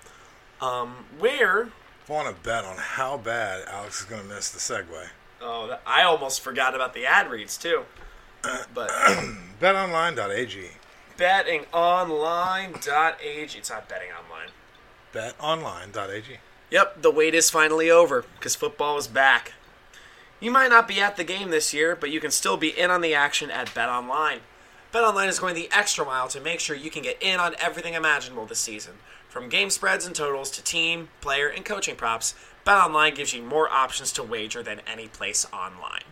Um, where? Want to bet on how bad Alex is going to miss the segue, Oh, I almost forgot about the ad reads too. But betonline.ag. bettingonline.ag. It's not betting online. Betonline.ag. Yep, the wait is finally over because football is back. You might not be at the game this year, but you can still be in on the action at BetOnline. BetOnline is going the extra mile to make sure you can get in on everything imaginable this season. From game spreads and totals to team, player, and coaching props, BetOnline gives you more options to wager than any place online.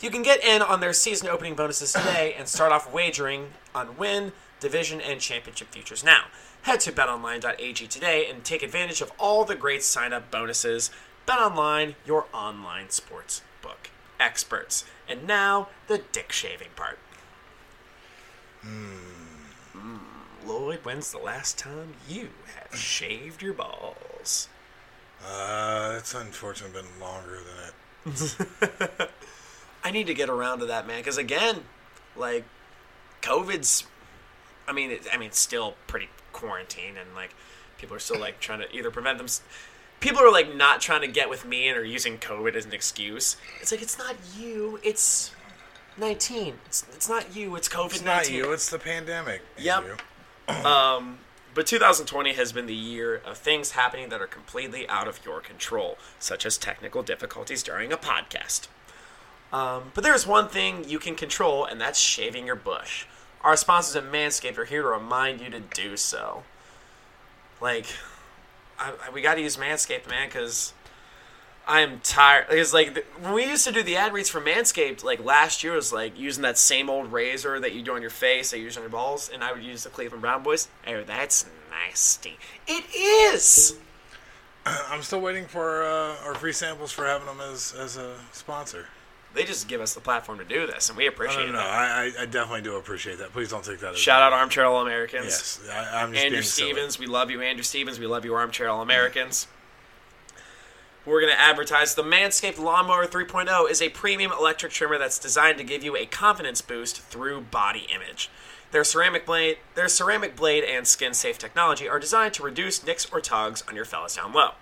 You can get in on their season opening bonuses today and start off wagering on win, division, and championship futures now. Head to betonline.ag today and take advantage of all the great sign up bonuses. BetOnline, your online sports book experts. And now, the dick shaving part. Mm, Lloyd, when's the last time you have shaved your balls? Uh, it's unfortunately been longer than it. I need to get around to that, man. Because again, like, COVID's. I mean, it, I mean, it's still pretty quarantine, and like, people are still like trying to either prevent them. People are like not trying to get with me and are using COVID as an excuse. It's like it's not you. It's nineteen. It's, it's not you. It's COVID It's not you, it's the pandemic. Yep. Um, but 2020 has been the year of things happening that are completely out of your control, such as technical difficulties during a podcast. Um, but there's one thing you can control, and that's shaving your bush. Our sponsors at Manscaped are here to remind you to do so. Like, I, I, we got to use Manscaped, man, because I'm tired. It's like the, when we used to do the ad reads for Manscaped, like last year was like using that same old razor that you do on your face, that you use on your balls, and I would use the Cleveland Brown Boys. Oh, that's nasty. It is. I'm still waiting for uh, our free samples for having them as, as a sponsor. They just give us the platform to do this, and we No, appreciate no, no. that. I, I- definitely do appreciate that. Please don't take that as Shout out Armchair All Americans. Yes, I, I'm just Andrew being silly. Stevens, we love you, Andrew Stevens. We love you, Armchair All Americans. We're going to advertise the Manscaped Lawnmower 3.0 is a premium electric trimmer that's designed to give you a confidence boost through body image. Their ceramic blade, their ceramic blade and skin-safe technology are designed to reduce nicks or tugs on your fellas down low.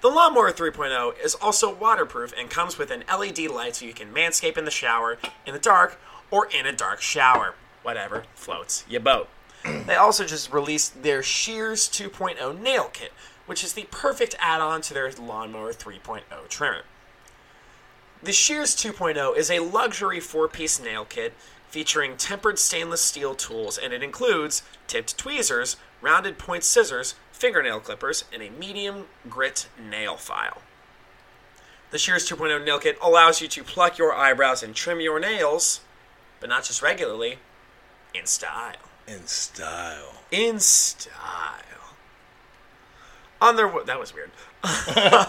The Lawnmower 3.0 is also waterproof and comes with an LED light so you can manscape in the shower, in the dark, or in a dark shower. Whatever floats your boat. they also just released their Shears 2.0 nail kit, which is the perfect add on to their Lawnmower 3.0 trimmer. The Shears 2.0 is a luxury four piece nail kit featuring tempered stainless steel tools, and it includes tipped tweezers, rounded point scissors, fingernail clippers, and a medium grit nail file. The Shears 2.0 nail kit allows you to pluck your eyebrows and trim your nails but not just regularly, in style. In style. In style. On their that was weird.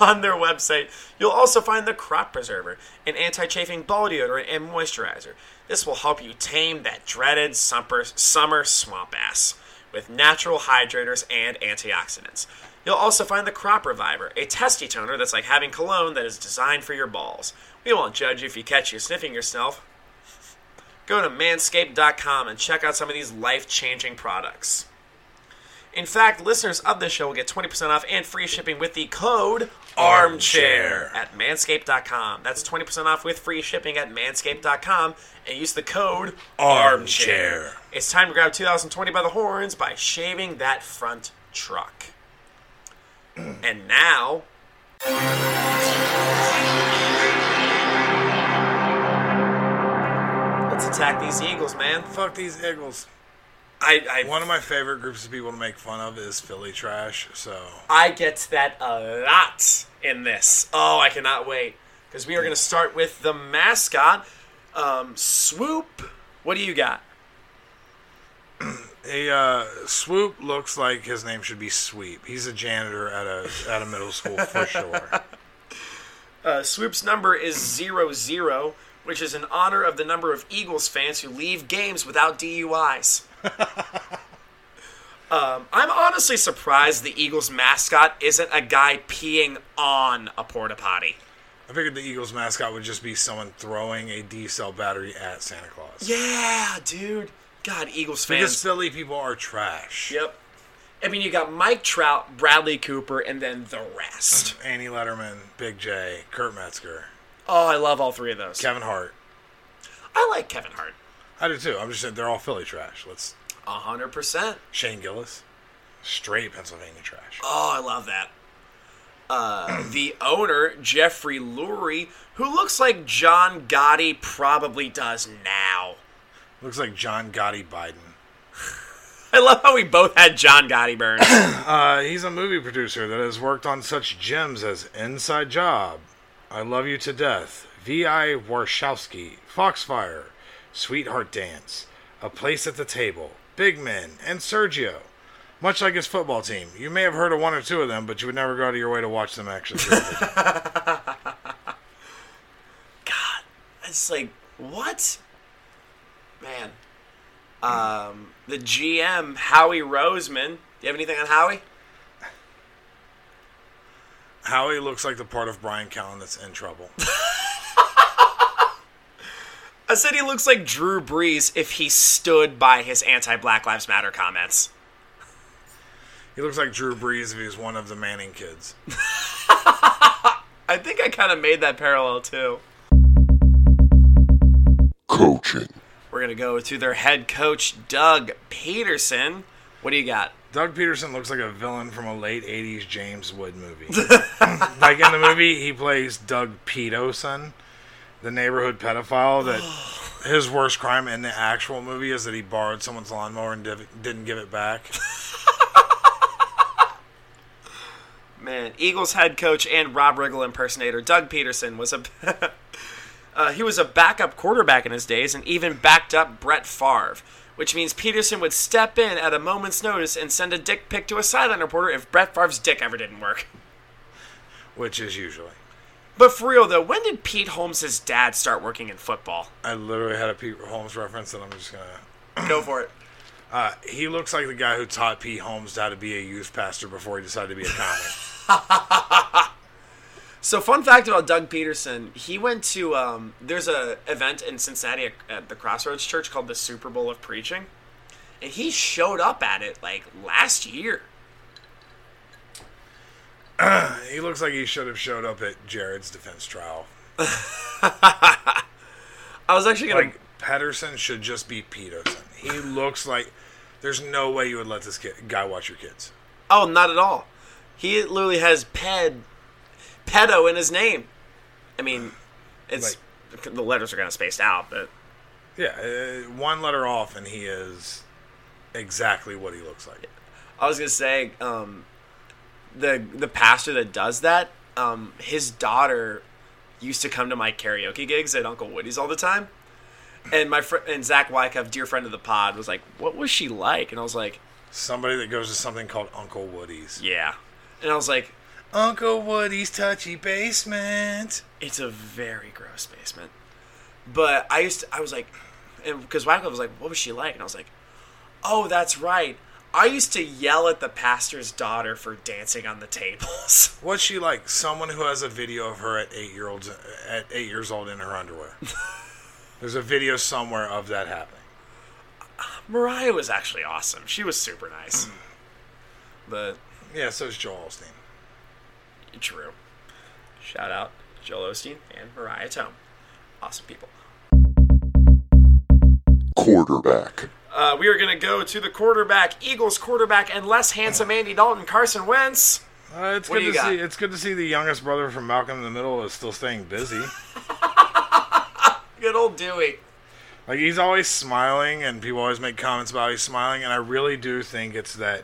on their website, you'll also find the Crop Preserver, an anti-chafing ball deodorant and moisturizer. This will help you tame that dreaded summer summer swamp ass with natural hydrators and antioxidants. You'll also find the Crop Reviver, a testy toner that's like having cologne that is designed for your balls. We won't judge you if you catch you sniffing yourself. Go to manscaped.com and check out some of these life-changing products. In fact, listeners of this show will get 20% off and free shipping with the code ARMCHAIR at manscaped.com. That's 20% off with free shipping at manscaped.com and use the code Armchair. It's time to grab 2020 by the horns by shaving that front truck. and now. Let's attack these Eagles, man. Fuck these Eagles. I, I One of my favorite groups of people to make fun of is Philly Trash. So I get that a lot in this. Oh, I cannot wait. Because we are going to start with the mascot, um, Swoop. What do you got? a uh, Swoop looks like his name should be Sweep. He's a janitor at a at a middle school for sure. Uh, Swoop's number is zero zero, which is in honor of the number of Eagles fans who leave games without DUIs. um, I'm honestly surprised the Eagles mascot isn't a guy peeing on a porta potty. I figured the Eagles mascot would just be someone throwing a D cell battery at Santa Claus. Yeah, dude. God, Eagles fans. Because Philly people are trash. Yep. I mean, you got Mike Trout, Bradley Cooper, and then the rest. Annie Letterman, Big J, Kurt Metzger, Oh, I love all three of those. Kevin Hart. I like Kevin Hart. I do too. I'm just saying they're all Philly trash. Let's A hundred percent. Shane Gillis, straight Pennsylvania trash. Oh, I love that. Uh, the owner, Jeffrey Lurie, who looks like John Gotti probably does now. Looks like John Gotti Biden. I love how we both had John Gotti burns. Uh, he's a movie producer that has worked on such gems as Inside Job, I Love You to Death, V.I. Warshawski, Foxfire, Sweetheart Dance, A Place at the Table, Big Men, and Sergio. Much like his football team, you may have heard of one or two of them, but you would never go out of your way to watch them actually. God, it's like what? Man, um, the GM Howie Roseman. Do you have anything on Howie? Howie looks like the part of Bryan Callen that's in trouble. I said he looks like Drew Brees if he stood by his anti-Black Lives Matter comments. He looks like Drew Brees if he's one of the Manning kids. I think I kind of made that parallel too. Coaching. We're gonna go to their head coach Doug Pederson. What do you got? Doug Pederson looks like a villain from a late 80s James Wood movie. like in the movie, he plays Doug Pederson, the neighborhood pedophile that his worst crime in the actual movie is that he borrowed someone's lawnmower and div- didn't give it back. Man, Eagles head coach and Rob Riggle impersonator Doug Pederson was a uh, he was a backup quarterback in his days and even backed up Brett Favre, which means Peterson would step in at a moment's notice and send a dick pic to a sideline reporter if Brett Favre's dick ever didn't work. Which is usually. But for real though, when did Pete Holmes' dad start working in football? I literally had a Pete Holmes reference and I'm just gonna. Go for it. Uh, he looks like the guy who taught Pete Holmes how to be a youth pastor before he decided to be a comic. So, fun fact about Doug Pederson: he went to um, there's a event in Cincinnati at, at the Crossroads Church called the Super Bowl of Preaching, and he showed up at it like last year. He looks like he should have showed up at Jared's defense trial. I was actually gonna. Like Pedersen should just be Peterson. He looks like there's no way you would let this kid, guy watch your kids. oh, not at all. He literally has ped, pedo in his name. I mean, it's the letters are kind of spaced out, but Yeah, uh, one letter off, and he is exactly what he looks like. I was gonna say, um, the the pastor that does that, um, his daughter used to come to my karaoke gigs at Uncle Woody's all the time, And my friend and Zach Wyckoff, dear friend of the pod, was like, "What was she like?" And I was like, Somebody that goes to something called Uncle Woody's. "Yeah." And I was like, Uncle Woody's touchy basement. "It's a very gross basement." But I used to, I was like, because Wyckoff was like, "What was she like?" And I was like, "Oh, that's right." I used to yell at the pastor's daughter for dancing on the tables. What's she like? Someone who has a video of her at eight year olds at eight years old in her underwear. There's a video somewhere of that happening. Mariah was actually awesome. She was super nice. but Yeah, so is Joel Osteen. true. Shout out Joel Osteen and Mariah Tome. Awesome people. Quarterback. Uh, we are going to go to the quarterback, Eagles quarterback, and less handsome Andy Dalton, Carson Wentz. Uh, it's What good to got? see. It's good to see the youngest brother from Malcolm in the Middle is still staying busy. Good old Dewey. like he's always smiling, and people always make comments about he's smiling, and I really do think it's that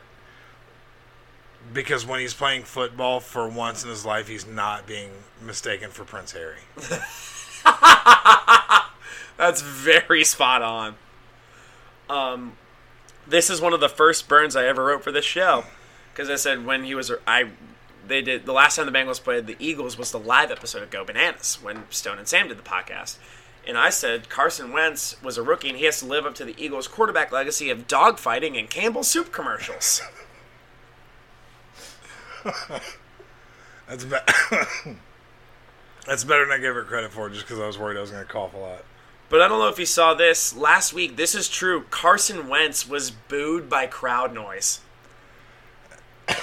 because when he's playing football for once in his life, he's not being mistaken for Prince Harry. That's very spot on. Um, this is one of the first burns I ever wrote for this show because I said when he was I they did the last time the Bengals played the Eagles was the live episode of Go Bananas when Stone and Sam did the podcast. And I said Carson Wentz was a rookie and he has to live up to the Eagles quarterback legacy of dogfighting and Campbell soup commercials. That's be- That's better than I gave her credit for, just because I was worried I was going to cough a lot. But I don't know if you saw this last week. This is true. Carson Wentz was booed by crowd noise.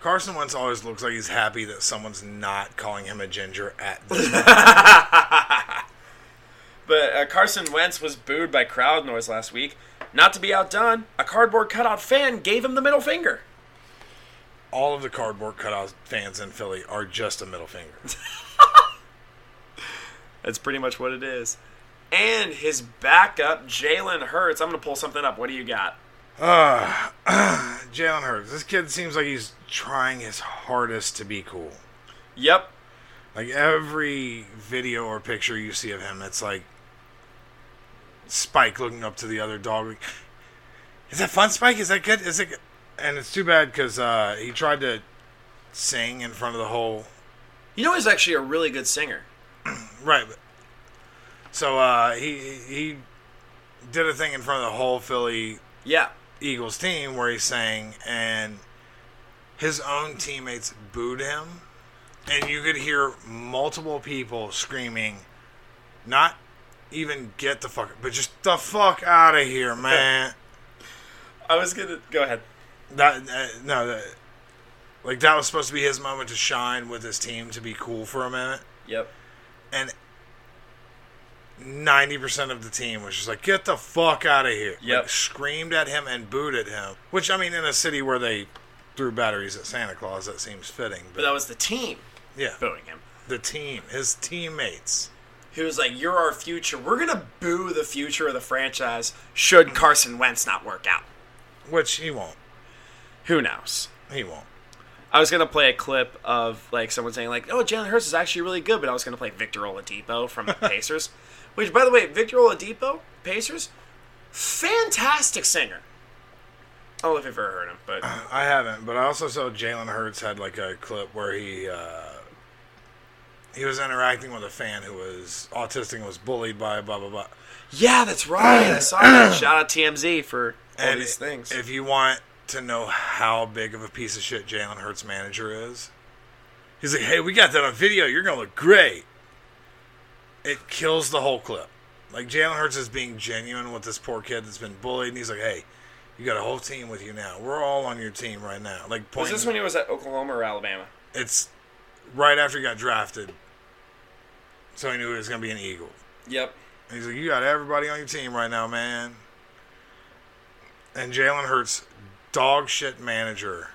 Carson Wentz always looks like he's happy that someone's not calling him a ginger at this But uh, Carson Wentz was booed by crowd noise last week. Not to be outdone, a cardboard cutout fan gave him the middle finger. All of the cardboard cutout fans in Philly are just a middle finger. That's pretty much what it is. And his backup, Jalen Hurts. I'm going to pull something up. What do you got? Uh Jalen Hurts. This kid seems like he's trying his hardest to be cool. Yep. Like every video or picture you see of him, it's like Spike looking up to the other dog. Is that fun, Spike? Is that good? Is it? Good? And it's too bad because uh, he tried to sing in front of the whole You know he's actually a really good singer. right. So uh, he he did a thing in front of the whole Philly Yeah. Eagles team where he sang, and his own teammates booed him, and you could hear multiple people screaming, not even get the fuck, but just the fuck out of here, man. I was going to go ahead. that uh, no, that, like that was supposed to be his moment to shine with his team to be cool for a minute, Yep. And. 90% of the team was just like, get the fuck out of here. Yep. Like, screamed at him and booed at him. Which, I mean, in a city where they threw batteries at Santa Claus, that seems fitting. But But, that was the team yeah, booing him. the team, his teammates. He was like, You're our future. We're going to boo the future of the franchise should Carson Wentz not work out. Which he won't. Who knows? He won't. I was gonna play a clip of like someone saying like, "Oh, Jalen Hurts is actually really good," but I was gonna play Victor Oladipo from the Pacers, which, by the way, Victor Oladipo, Pacers, fantastic singer. I don't know if you've ever heard him, but I haven't, but I also saw Jalen Hurts had like a clip where he uh, he was interacting with a fan who was autistic and was bullied by blah blah blah. yeah, that's right. I saw that. Shout out TMZ for all And these things. if you want to know how big of a piece of shit Jalen Hurts' manager is, he's like, "Hey, we got that on video. You're gonna look great." It kills the whole clip. Like Jalen Hurts is being genuine with this poor kid that's been bullied, and he's like, "Hey, you got a whole team with you now. We're all on your team right now." Like, was this when he was at Oklahoma or Alabama? it's right after he got drafted, so he knew he was gonna be an Eagle. Yep. And he's like, "You got everybody on your team right now, man." And Jalen Hurts, dog shit manager,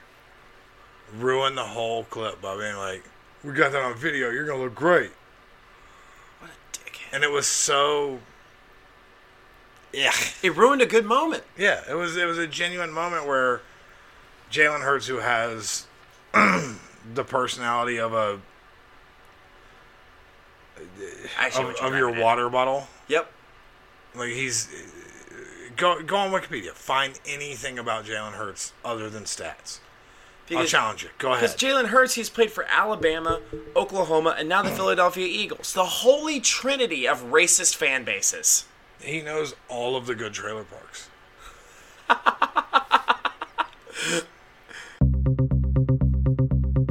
ruined the whole clip by being like, "We got that on video. You're gonna look great." What a dickhead. And it was so, yeah, It ruined a good moment. yeah. It was it was a genuine moment where Jalen Hurts, who has the personality of a of, of your water bottle, Yep. Like he's go go on Wikipedia, find anything about Jalen Hurts other than stats. I'll challenge you. Go ahead. Because. Jalen Hurts, he's played for Alabama, Oklahoma, and now the Philadelphia Eagles. The holy trinity of racist fan bases. He knows all of the good trailer parks.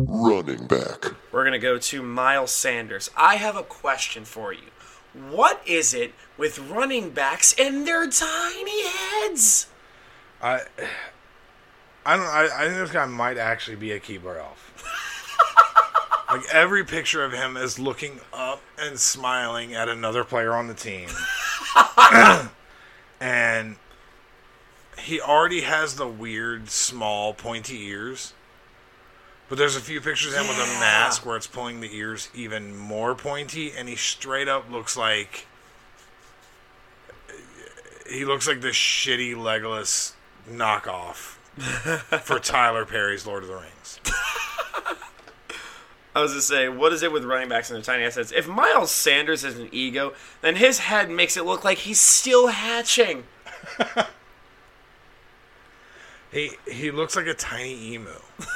Running back. We're going to go to Miles Sanders. I have a question for you. What is it with running backs and their tiny heads? I I don't I, I think this guy might actually be a Keebler elf. like every picture of him is looking up and smiling at another player on the team. and he already has the weird small pointy ears. But there's a few pictures of him with a mask where it's pulling the ears even more pointy and he straight up looks like he looks like the shitty Legolas knockoff for Tyler Perry's Lord of the Rings. I was to say, what is it with running backs and their tiny assets? If Miles Sanders is an ego, then his head makes it look like he's still hatching. He he looks like a tiny emu.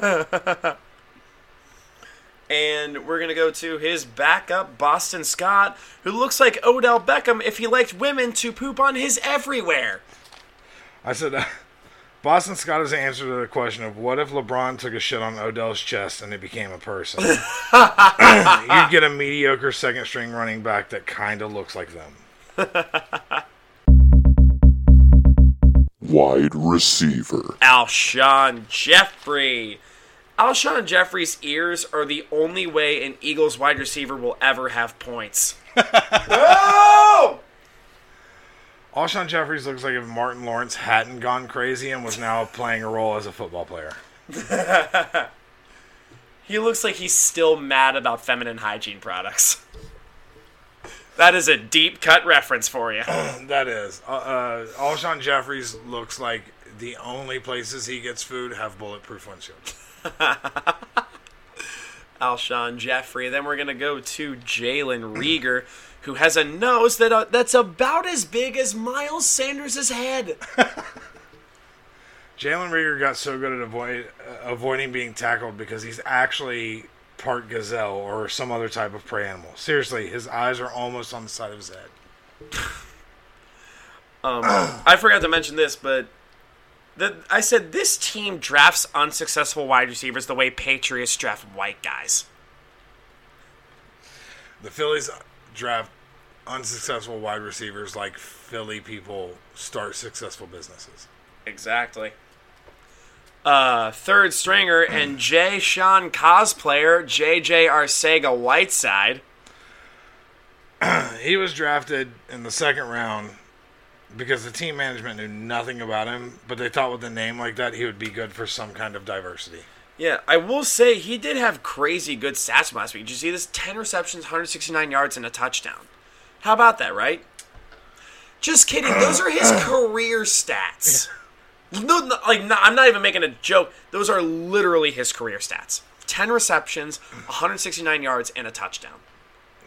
And we're going to go to his backup, Boston Scott, who looks like Odell Beckham if he liked women to poop on his everywhere. I said, uh, Boston Scott is the answer to the question of what if LeBron took a shit on Odell's chest and it became a person? You'd get a mediocre second string running back that kind of looks like them. Wide receiver. Alshon Jeffery. Alshon Jeffery's ears are the only way an Eagles wide receiver will ever have points. oh! Alshon Jeffries looks like if Martin Lawrence hadn't gone crazy and was now playing a role as a football player. He looks like he's still mad about feminine hygiene products. That is a deep cut reference for you. That is. Uh, uh, Alshon Jeffries looks like the only places he gets food have bulletproof windshields. Alshon Jeffery. Then we're gonna go to Jalen Reagor, who has a nose that uh, that's about as big as Miles Sanders' head. Jalen Reagor got so good at avoid, uh, avoiding being tackled because he's actually part gazelle or some other type of prey animal. Seriously, his eyes are almost on the side of his head. Um, I forgot to mention this, but the, I said this team drafts unsuccessful wide receivers the way Patriots draft white guys. The Phillies draft unsuccessful wide receivers like Philly people start successful businesses. Exactly. Uh, third stringer and Jay Sean cosplayer JJ Arcega Whiteside. He was drafted in the second round because the team management knew nothing about him, but they thought with a name like that he would be good for some kind of diversity. Yeah, I will say he did have crazy good stats from last week. Did you see this? 10 receptions, 169 yards, and a touchdown. How about that, right? Just kidding. Those are his career stats. No, no, like no, I'm not even making a joke. Those are literally his career stats. 10 receptions, 169 yards, and a touchdown.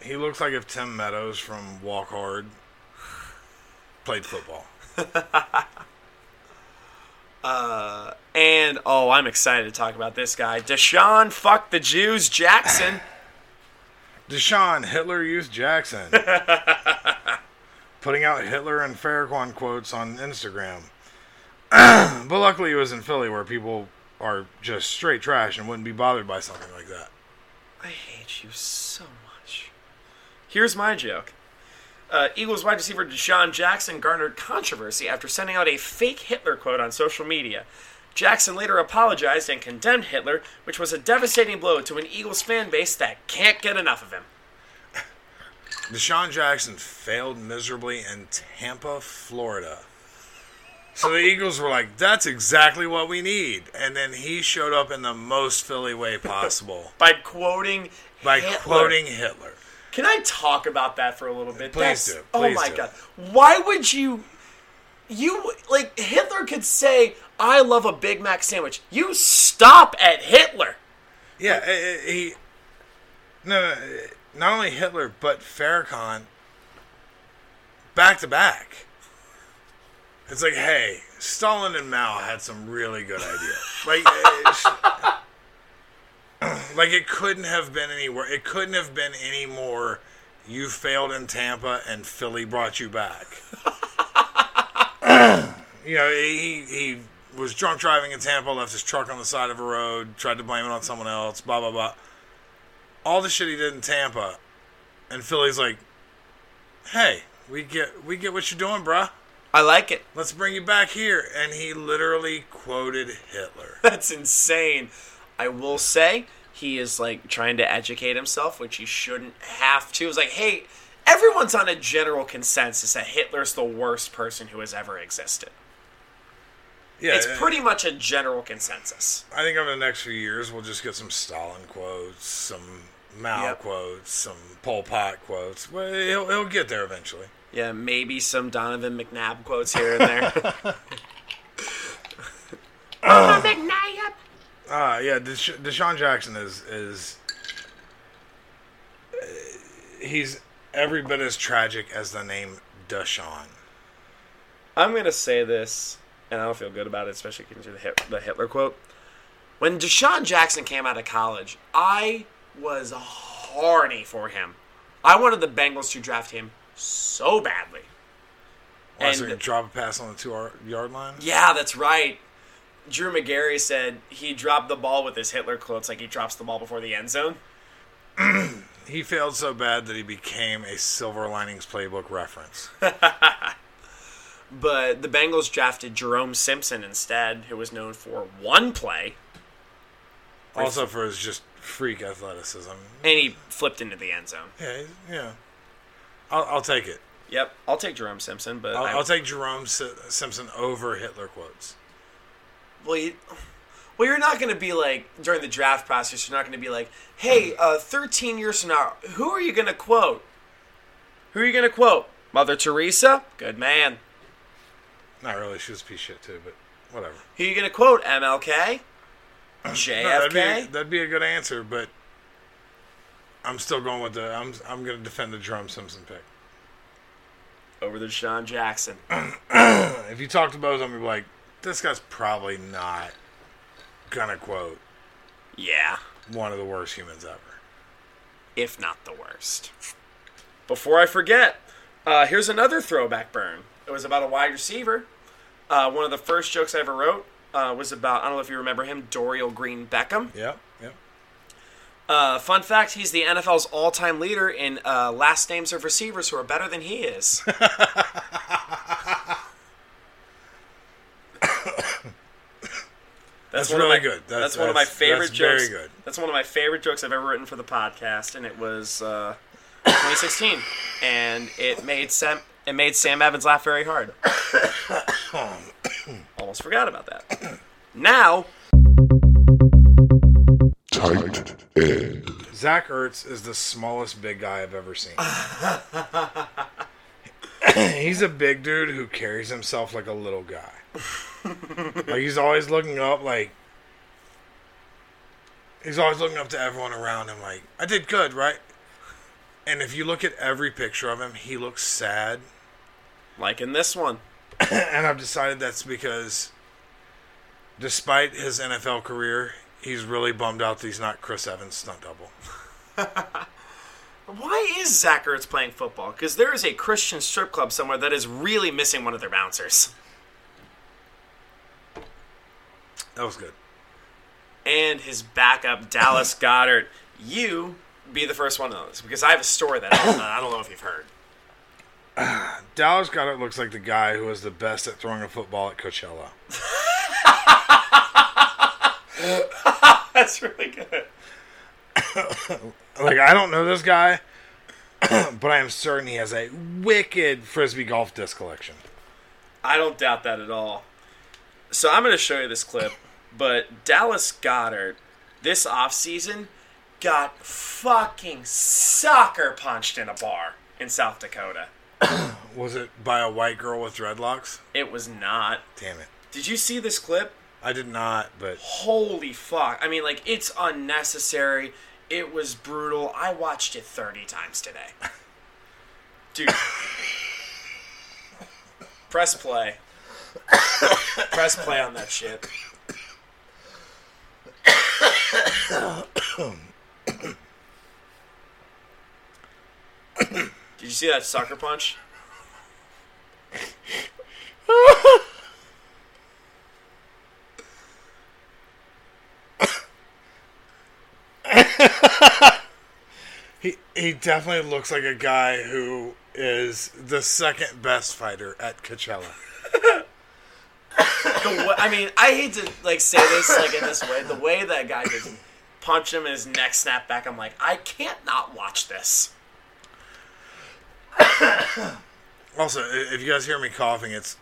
He looks like if Tim Meadows from Walk Hard played football. Uh, and oh, I'm excited to talk about this guy. DeSean fuck the Jews Jackson. DeSean Hitler Youth Jackson. Putting out Hitler and Farrakhan quotes on Instagram. but luckily it was in Philly where people are just straight trash and wouldn't be bothered by something like that. I hate you so much. Here's my joke. Uh, Eagles wide receiver DeSean Jackson garnered controversy after sending out a fake Hitler quote on social media. Jackson later apologized and condemned Hitler, which was a devastating blow to an Eagles fan base that can't get enough of him. DeSean Jackson failed miserably in Tampa, Florida. So the Eagles were like, that's exactly what we need. And then he showed up in the most Philly way possible By quoting by Hitler. quoting Hitler. Can I talk about that for a little bit? Please That's- do, oh my do. god. Why would you you like Hitler could say I love a Big Mac sandwich. You stop at Hitler. Yeah, eh, eh, he. No, no, eh, not only Hitler, but Farrakhan back to back. It's like, hey, Stalin and Mao had some really good ideas. Like, it's- like it couldn't have been anywhere. It couldn't have been any more. You failed in Tampa, and Philly brought you back. you know, he he was drunk driving in Tampa, left his truck on the side of a road, tried to blame it on someone else. Blah blah blah. All the shit he did in Tampa, and Philly's like, "Hey, we get we get what you're doing, bruh. I like it. Let's bring you back here." And he literally quoted Hitler. That's insane. I will say he is like trying to educate himself, which he shouldn't have to. It's like, hey, everyone's on a general consensus that Hitler's the worst person who has ever existed. Yeah, it's pretty much a general consensus. I think over the next few years, we'll just get some Stalin quotes, some Mao Yep. quotes, some Pol Pot quotes. Well, he'll, he'll get there eventually. Yeah, maybe some Donovan McNabb quotes here and there. Ah, yeah, Desha- DeSean Jackson is is uh, he's every bit as tragic as the name DeSean. I'm gonna say this, and I don't feel good about it, especially considering the, Hit- the Hitler quote. When DeSean Jackson came out of college, I was horny for him. I wanted the Bengals to draft him so badly. So And- he drop a pass on the two yard line? Yeah, that's right. Drew Magary said he dropped the ball with his Hitler quotes like he drops the ball before the end zone. He failed so bad that he became a Silver Linings Playbook reference. But the Bengals drafted Jerome Simpson instead, who was known for one play, also for his just freak athleticism. and he flipped into the end zone. Yeah, yeah. I'll, I'll take it. Yep, I'll take Jerome Simpson, but I'll, I'll take Jerome Si- Simpson over Hitler quotes. Well, you, well, you're not going to be like during the draft process. You're not going to be like, "Hey, uh, 13 years from now, who are you going to quote? Who are you going to quote? Mother Teresa? Good man. Not really. She was a piece of shit too, but whatever. Who are you going to quote? MLK? No, JFK? that'd, be, that'd be a good answer, but I'm still going with the. I'm I'm going to defend the Jerome Simpson pick. Over the DeSean Jackson. If you talk to both of them, you'd be like, this guy's probably not gonna quote Yeah, one of the worst humans ever. if not the worst. Before I forget, uh, here's another throwback burn. It was about a wide receiver. Uh, one of the first jokes I ever wrote uh, was about, I don't know if you remember him, Dorial Green Beckham. yeah yep. Uh, fun fact: He's the NFL's all-time leader in uh, last names of receivers who are better than he is. That's one of really my- good. That's, That's- one of my that's- favorite that's very jokes. good. That's one of my favorite jokes I've ever written for the podcast, and it was uh, 2016, and it made Sam it made Sam Evans laugh very hard. Almost forgot about that. Now, Tight end. Zach Ertz is the smallest big guy I've ever seen. he's a big dude who carries himself like a little guy. like he's always looking up, like he's always looking up to everyone around him. Like I did good, right? And if you look at every picture of him, he looks sad. like in this one, and I've decided that's because, despite his NFL career, he's really bummed out that he's not Chris Evans' stunt double. why is Zach Ertz playing football? Because there is a Christian strip club somewhere that is really missing one of their bouncers. That was good. and his backup Dallas Goedert. You be the first one to know this because I have a story that I don't, I don't know if you've heard. Dallas Goedert looks like the guy who was the best at throwing a football at Coachella. That's really good. Like I don't know this guy, but I am certain he has a wicked frisbee golf disc collection. I don't doubt that at all. So I'm going to show you this clip, but Dallas Goedert this offseason got fucking soccer punched in a bar in South Dakota. Was it by a white girl with dreadlocks? It was not. Damn it. Did you see this clip? I did not, but Holy fuck. I mean, like, it's unnecessary. It was brutal. I watched it 30 times today. Dude. Press play. Press play on that shit. Did you see that sucker punch? He he definitely looks like a guy who is the second best fighter at Coachella. The wa- I mean, I hate to like say this like in this way. The way that guy just punched him and his neck snapped back, I'm like, I can't not watch this. Also, if you guys hear me coughing, it's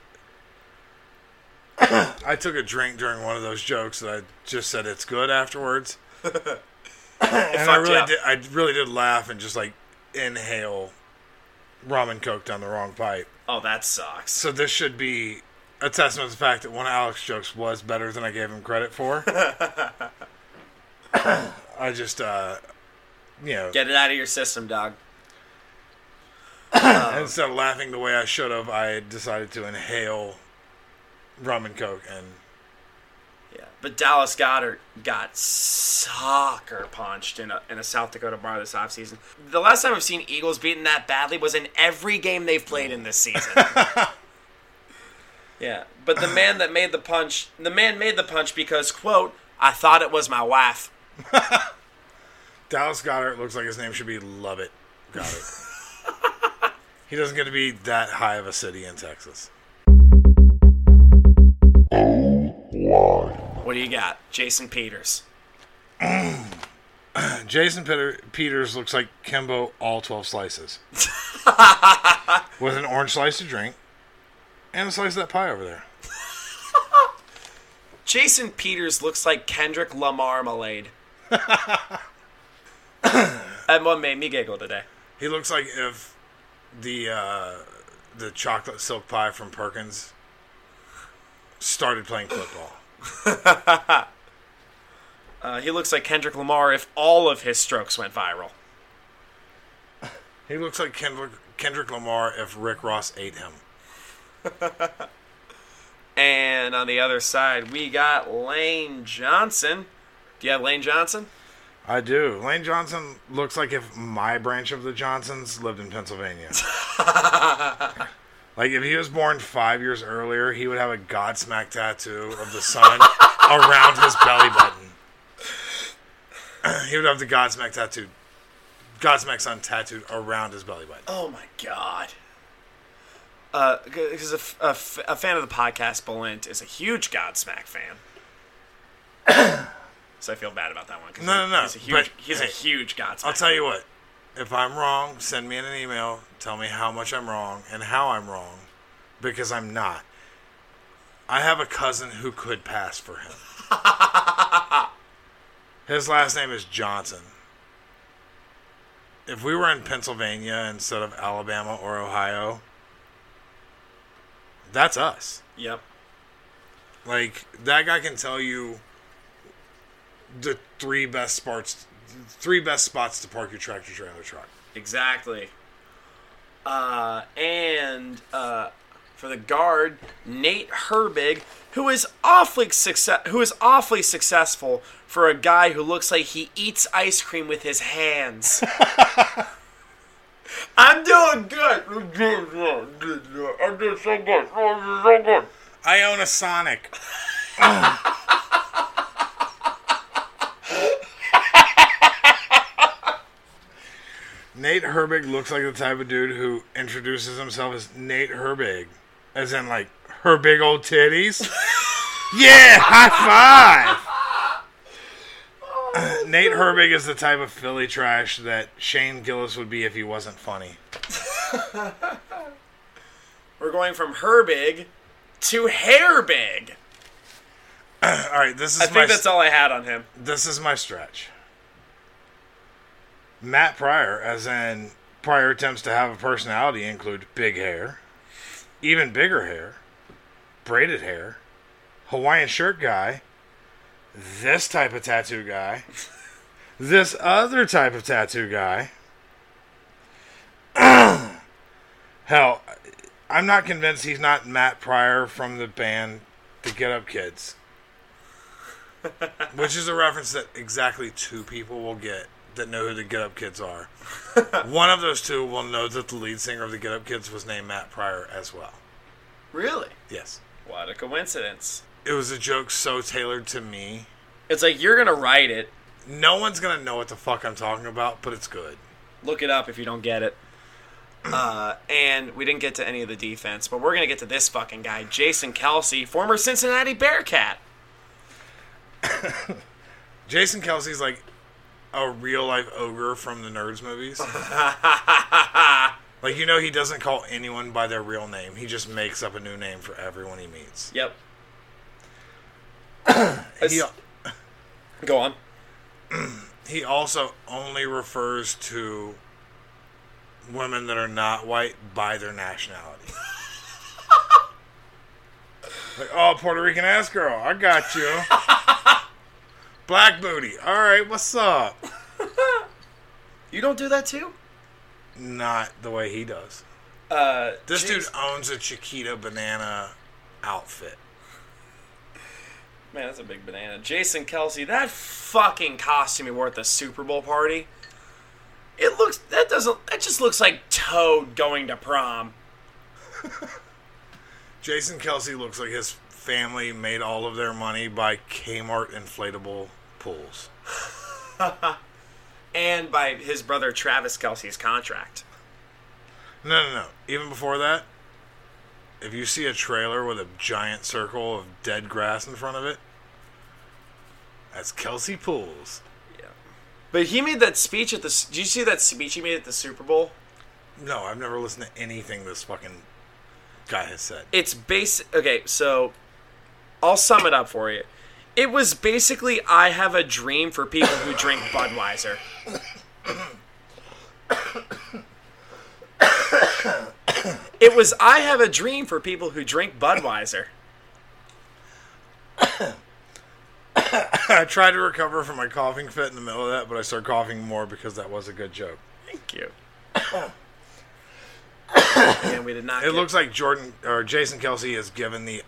I took a drink during one of those jokes that I just said it's good afterwards. and I really did. I really did laugh and just like inhale rum and coke down the wrong pipe. Oh, that sucks. So this should be a testament to the fact that one of Alex's jokes was better than I gave him credit for. I just, uh, you know, Get it out of your system, dog. instead of laughing the way I should have, I decided to inhale rum and coke, and Yeah, but Dallas Goedert got soccer punched in a, in a South Dakota bar this offseason. The last time I've seen Eagles beaten that badly was in every game they've played in this season. yeah, but the man that made the punch, the man made the punch because, quote, I thought it was my wife. Dallas Goedert looks like his name should be Lovett Goddard. he doesn't get to be that high of a city in Texas. What do you got? Jason Peters. Jason Peter- Peters looks like Kimbo all 12 slices. With an orange slice to drink and a slice of that pie over there. Jason Peters looks like Kendrick Lamar Malade. that one made me giggle today. He looks like if the uh, the chocolate silk pie from Perkins started playing football. Uh, he looks like Kendrick Lamar if all of his strokes went viral. He looks like Kendrick, Kendrick Lamar if Rick Ross ate him. And on the other side, we got Lane Johnson. Do you have Lane Johnson? I do. Lane Johnson looks like if my branch of the Johnsons lived in Pennsylvania. like if he was born five years earlier, he would have a Godsmack tattoo of the sun around his belly button. he would have the Godsmack tattoo, Godsmack sun tattooed around his belly button. Oh my god. Uh, because a fan of the podcast, Bolint, is a huge Godsmack fan. so I feel bad about that one. No, no, no, He's a huge, but, he's a huge Godsmack. I'll tell you what. If I'm wrong, send me an email. Tell me how much I'm wrong and how I'm wrong, because I'm not. I have a cousin who could pass for him. His last name is Johnson. If we were in Pennsylvania instead of Alabama or Ohio, that's us. Yep. Like that guy can tell you the three best spots, three best spots to park your tractor trailer truck. Exactly. Uh, and uh, for the guard, Nate Herbig, who is awfully success, who is awfully successful for a guy who looks like he eats ice cream with his hands. I'm doing good. I'm doing good. I'm doing so good. I'm doing so good. I own a Sonic. Nate Herbig looks like the type of dude who introduces himself as Nate Herbig, as in like her big old titties. yeah, high five. Nate Herbig is the type of Philly trash that Shane Gillis would be if he wasn't funny. We're going from Herbig to Hairbig. All right, this is I my think that's all I had on him. this is my stretch. Matt Pryor, as in Pryor attempts to have a personality, include big hair, even bigger hair, braided hair, Hawaiian shirt guy, this type of tattoo guy, this other type of tattoo guy. Hell, I'm not convinced he's not Matt Pryor from the band The Get Up Kids. Which is a reference that exactly two people will get that know who the Get Up Kids are. One of those two will know that the lead singer of the Get Up Kids was named Matt Pryor as well. Really? Yes. What a coincidence. It was a joke so tailored to me. It's like you're gonna write it. No one's gonna know what the fuck I'm talking about, but it's good. Look it up if you don't get it. Uh, and we didn't get to any of the defense, but we're gonna get to this fucking guy, Jason Kelce, former Cincinnati Bearcat. Jason Kelce's like a real life ogre from the Nerds movies. like you know, he doesn't call anyone by their real name. He just makes up a new name for everyone he meets. Yep. He, Go on. he also only refers to women that are not white by their nationality. like, oh, Puerto Rican ass girl, I got you. Black booty. All right, what's up? You don't do that too? Not the way he does. Uh, This Jason- dude owns a Chiquita banana outfit. Man, that's a big banana. Jason Kelce, that fucking costume he wore at the Super Bowl party. It looks that doesn't that just looks like Toad going to prom. Jason Kelce looks like his family made all of their money by Kmart inflatable pools. And by his brother Travis Kelce's contract. No, no, no. Even before that, if you see a trailer with a giant circle of dead grass in front of it, that's Kelce Pools. Yeah. But he made that speech at the. Did you see that speech he made at the Super Bowl? No, I've never listened to anything this fucking guy has said. It's basic. Okay, so I'll sum it up for you. It was basically I have a dream for people who drink Budweiser. It was I have a dream for people who drink Budweiser. I tried to recover from my coughing fit in the middle of that, but I started coughing more because that was a good joke. Thank you. and we did not. It get- looks like Jordan or Jason Kelce has given the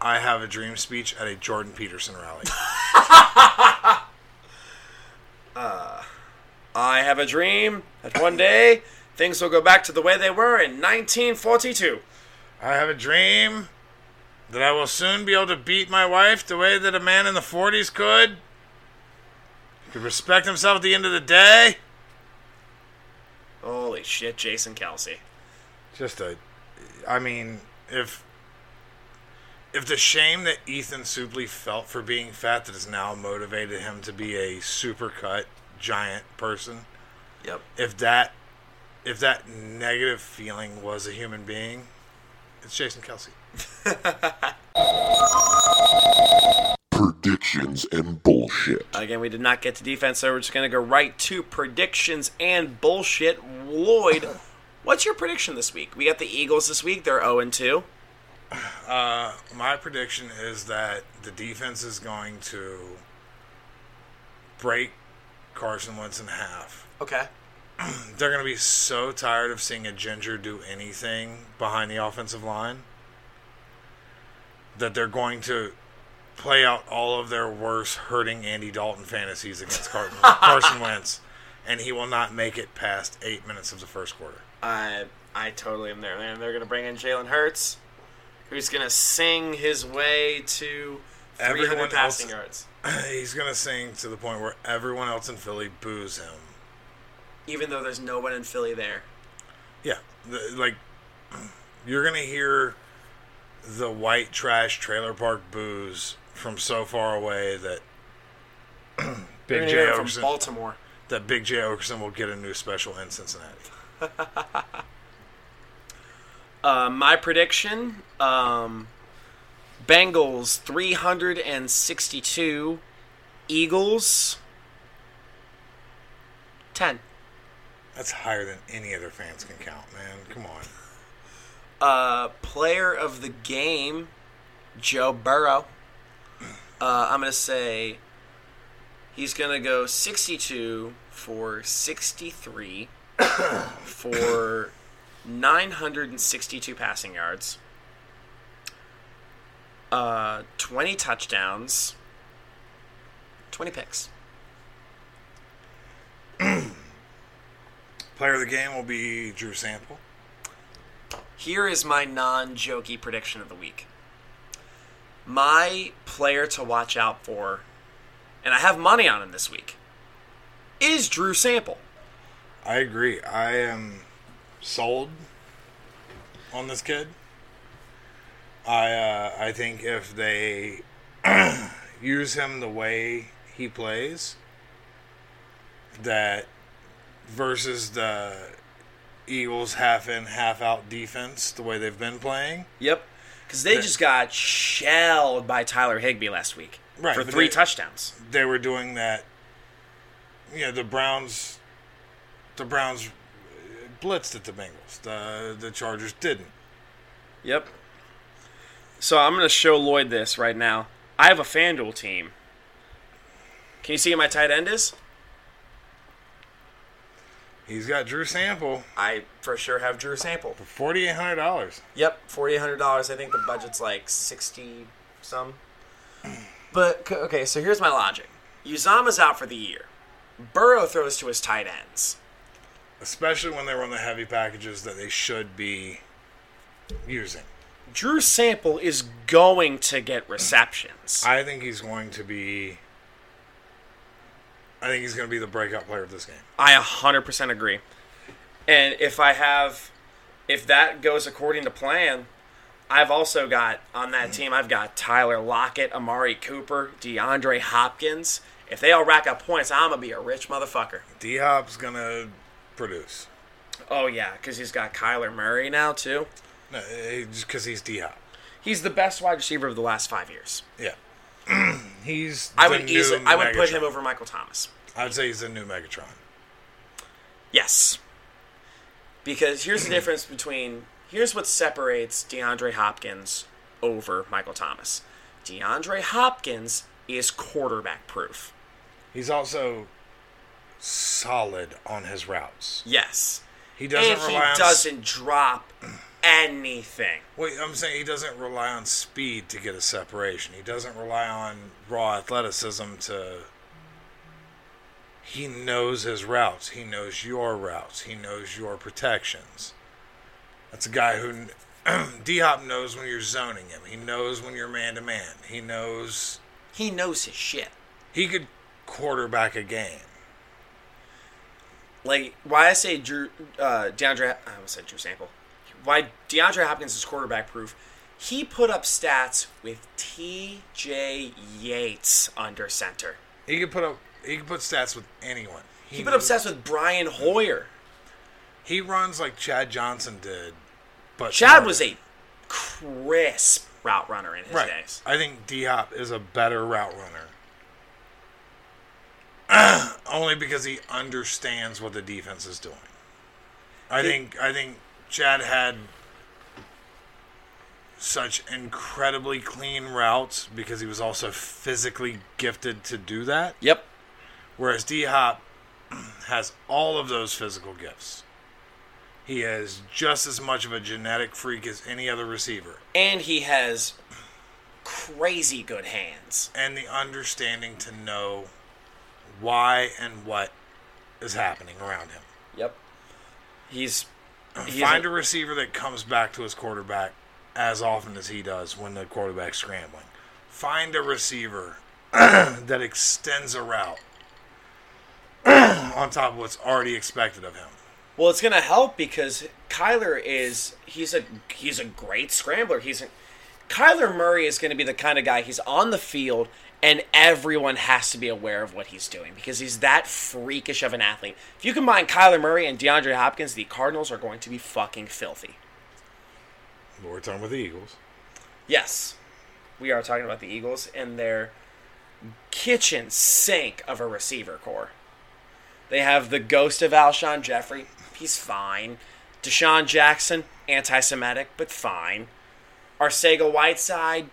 "I Have a Dream" speech at a Jordan Peterson rally. Uh, I have a dream that one day things will go back to the way they were in 1942. I have a dream that I will soon be able to beat my wife the way that a man in the 40s could. Could respect himself at the end of the day. Holy shit, Jason Kelce. Just a, I mean, if if the shame that Ethan Suplee felt for being fat that has now motivated him to be a super cut giant person, Yep. if that if that negative feeling was a human being, it's Jason Kelce. Predictions and bullshit. Again, we did not get to defense, so we're just going to go right to predictions and bullshit. Lloyd, what's your prediction this week? We got the Eagles this week. They're 0 2. Uh, my prediction is that the defense is going to break Carson Wentz in half. Okay. They're going to be so tired of seeing a ginger do anything behind the offensive line that they're going to play out all of their worst hurting Andy Dalton fantasies against Carson, Carson Wentz, and he will not make it past eight minutes of the first quarter. I I totally am there. man. they're going to bring in Jalen Hurts, who's going to sing his way to 300 Everyone passing else- yards. He's going to sing to the point where everyone else in Philly boos him. Even though there's no one in Philly there. Yeah, the, like you're gonna hear the white trash trailer park booze from so far away that Big Jay from Baltimore. that Big Jay Oakerson will get a new special in Cincinnati. Uh, my prediction: um, Bengals 362, Eagles 10. That's higher than any other fans can count, man. Come on. Uh, player of the game, Joe Burrow. Uh, I'm gonna say he's gonna go 62 for 63 for 962 passing yards, uh, 20 touchdowns, 20 picks. Player of the game will be Drew Sample. Here is my non jokey prediction of the week. My player to watch out for, and I have money on him this week, is Drew Sample. I agree. I am sold on this kid. I uh, I think if they use him the way he plays, that versus the Eagles half in half out defense, the way they've been playing, Yep. Because they just got shelled by Tyler Higbee last week Right, for three they- touchdowns. they were doing that. You know, the Browns, the Browns blitzed at the Bengals. The the Chargers didn't. Yep. So I'm going to show Lloyd this right now. I have a FanDuel team. Can you see who my tight end is? He's got Drew Sample I for sure have Drew Sample. for forty eight hundred dollars. Yep, forty eight hundred dollars. I think the budget's like sixty some. But okay, so here's my logic: Uzomah's out for the year. Burrow throws to his tight ends. especially when they run the heavy packages that they should be using. Drew Sample is going to get receptions. I think he's going to be. I think he's going to be the breakout player of this game. I 100% agree. And if I have, if that goes according to plan, I've also got on that team, I've got Tyler Lockett, Amari Cooper, DeAndre Hopkins. If they all rack up points, I'm going to be a rich motherfucker. D Hop's going to produce. Oh, yeah, because he's got Kyler Murray now, too. No, eh, just because he's D Hop. He's the best wide receiver of the last five years. Yeah. he's. I would new easily, I would put Megatron. him over Michael Thomas. I'd say he's the new Megatron. Yes. Because here's the difference between here's what separates DeAndre Hopkins over Michael Thomas. DeAndre Hopkins is quarterback proof. He's also solid on his routes. Yes. He doesn't and he on. doesn't drop anything. Wait, I'm saying he doesn't rely on speed to get a separation. He doesn't rely on raw athleticism to. He knows his routes. He knows your routes. He knows your protections. That's a guy who. D Hop knows when you're zoning him. He knows when you're man to man. He knows. He knows his shit. He could quarterback a game. Like why I say Drew uh, DeAndre I almost said Drew Sample. Why DeAndre Hopkins is quarterback proof. He put up stats with T.J. Yates under center. He could put up. He could put stats with anyone. He put up stats with Brian Hoyer. He runs like Chad Johnson did, but Chad was a crisp route runner in his right. days. I think D Hop is a better route runner, only because he understands what the defense is doing. I think I think Chad had such incredibly clean routes because he was also physically gifted to do that. Yep. Whereas D Hop has all of those physical gifts. He is just as much of a genetic freak as any other receiver. And he has crazy good hands. And the understanding to know why and what is happening around him. Yep. He's, he's Find a- a receiver that comes back to his quarterback as often as he does when the quarterback's scrambling. Find a receiver that extends a route on top of what's already expected of him. Well, it's gonna help because Kyler is he's a he's a great scrambler. He's a, Kyler Murray is going to be the kind of guy he's on the field and everyone has to be aware of what he's doing because he's that freakish of an athlete. If you combine Kyler Murray and DeAndre Hopkins, the Cardinals are going to be fucking filthy. But we're talking about the Eagles. Yes, we are talking about the Eagles and their kitchen sink of a receiver core. They have the ghost of Alshon Jeffery. He's fine. DeSean Jackson, anti-Semitic, but fine. Arcega Whiteside,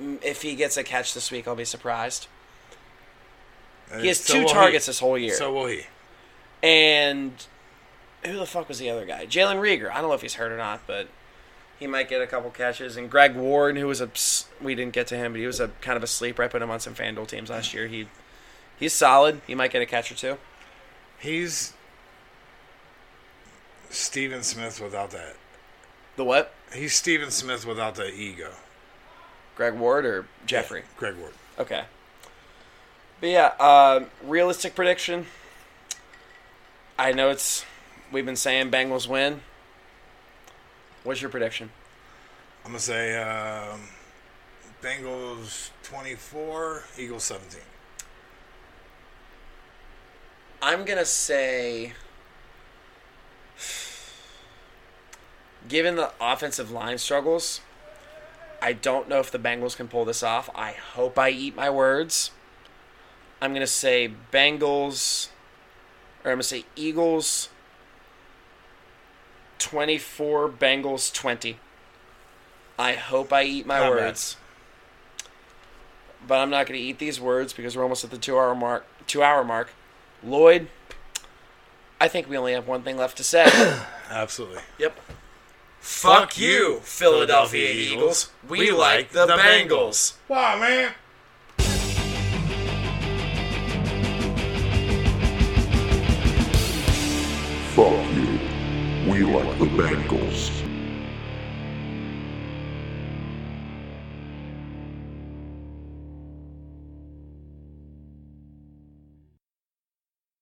Mm, if he gets a catch this week, I'll be surprised. He has So two will he. targets this whole year. So will he. And who the fuck was the other guy? Jalen Reagor. I don't know if he's hurt or not, but he might get a couple catches. And Greg Ward, who was a we didn't get to him, but he was a kind of a sleeper. I put him on some FanDuel teams last year. He he's solid. He might get a catch or two. He's Steven Smith without that. The what? He's Steven Smith without the ego. Greg Ward or Jeffery? Greg Ward. Okay. But yeah, uh, realistic prediction. I know it's we've been saying Bengals win. What's your prediction? I'm gonna say um, Bengals 24, Eagles 17. I'm gonna say, given the offensive line struggles, I don't know if the Bengals can pull this off. I hope I eat my words. I'm gonna say Bengals, or I'm gonna say Eagles. 24 Bengals 20. I hope I eat my Not bad. words. But I'm not going to eat these words because we're almost at the 2 hour mark. 2 hour mark. Lloyd, I think we only have one thing left to say. Absolutely. yep. Fuck you, Philadelphia Eagles. We like the Bengals. Wow, man. Fuck you. We like the Bengals.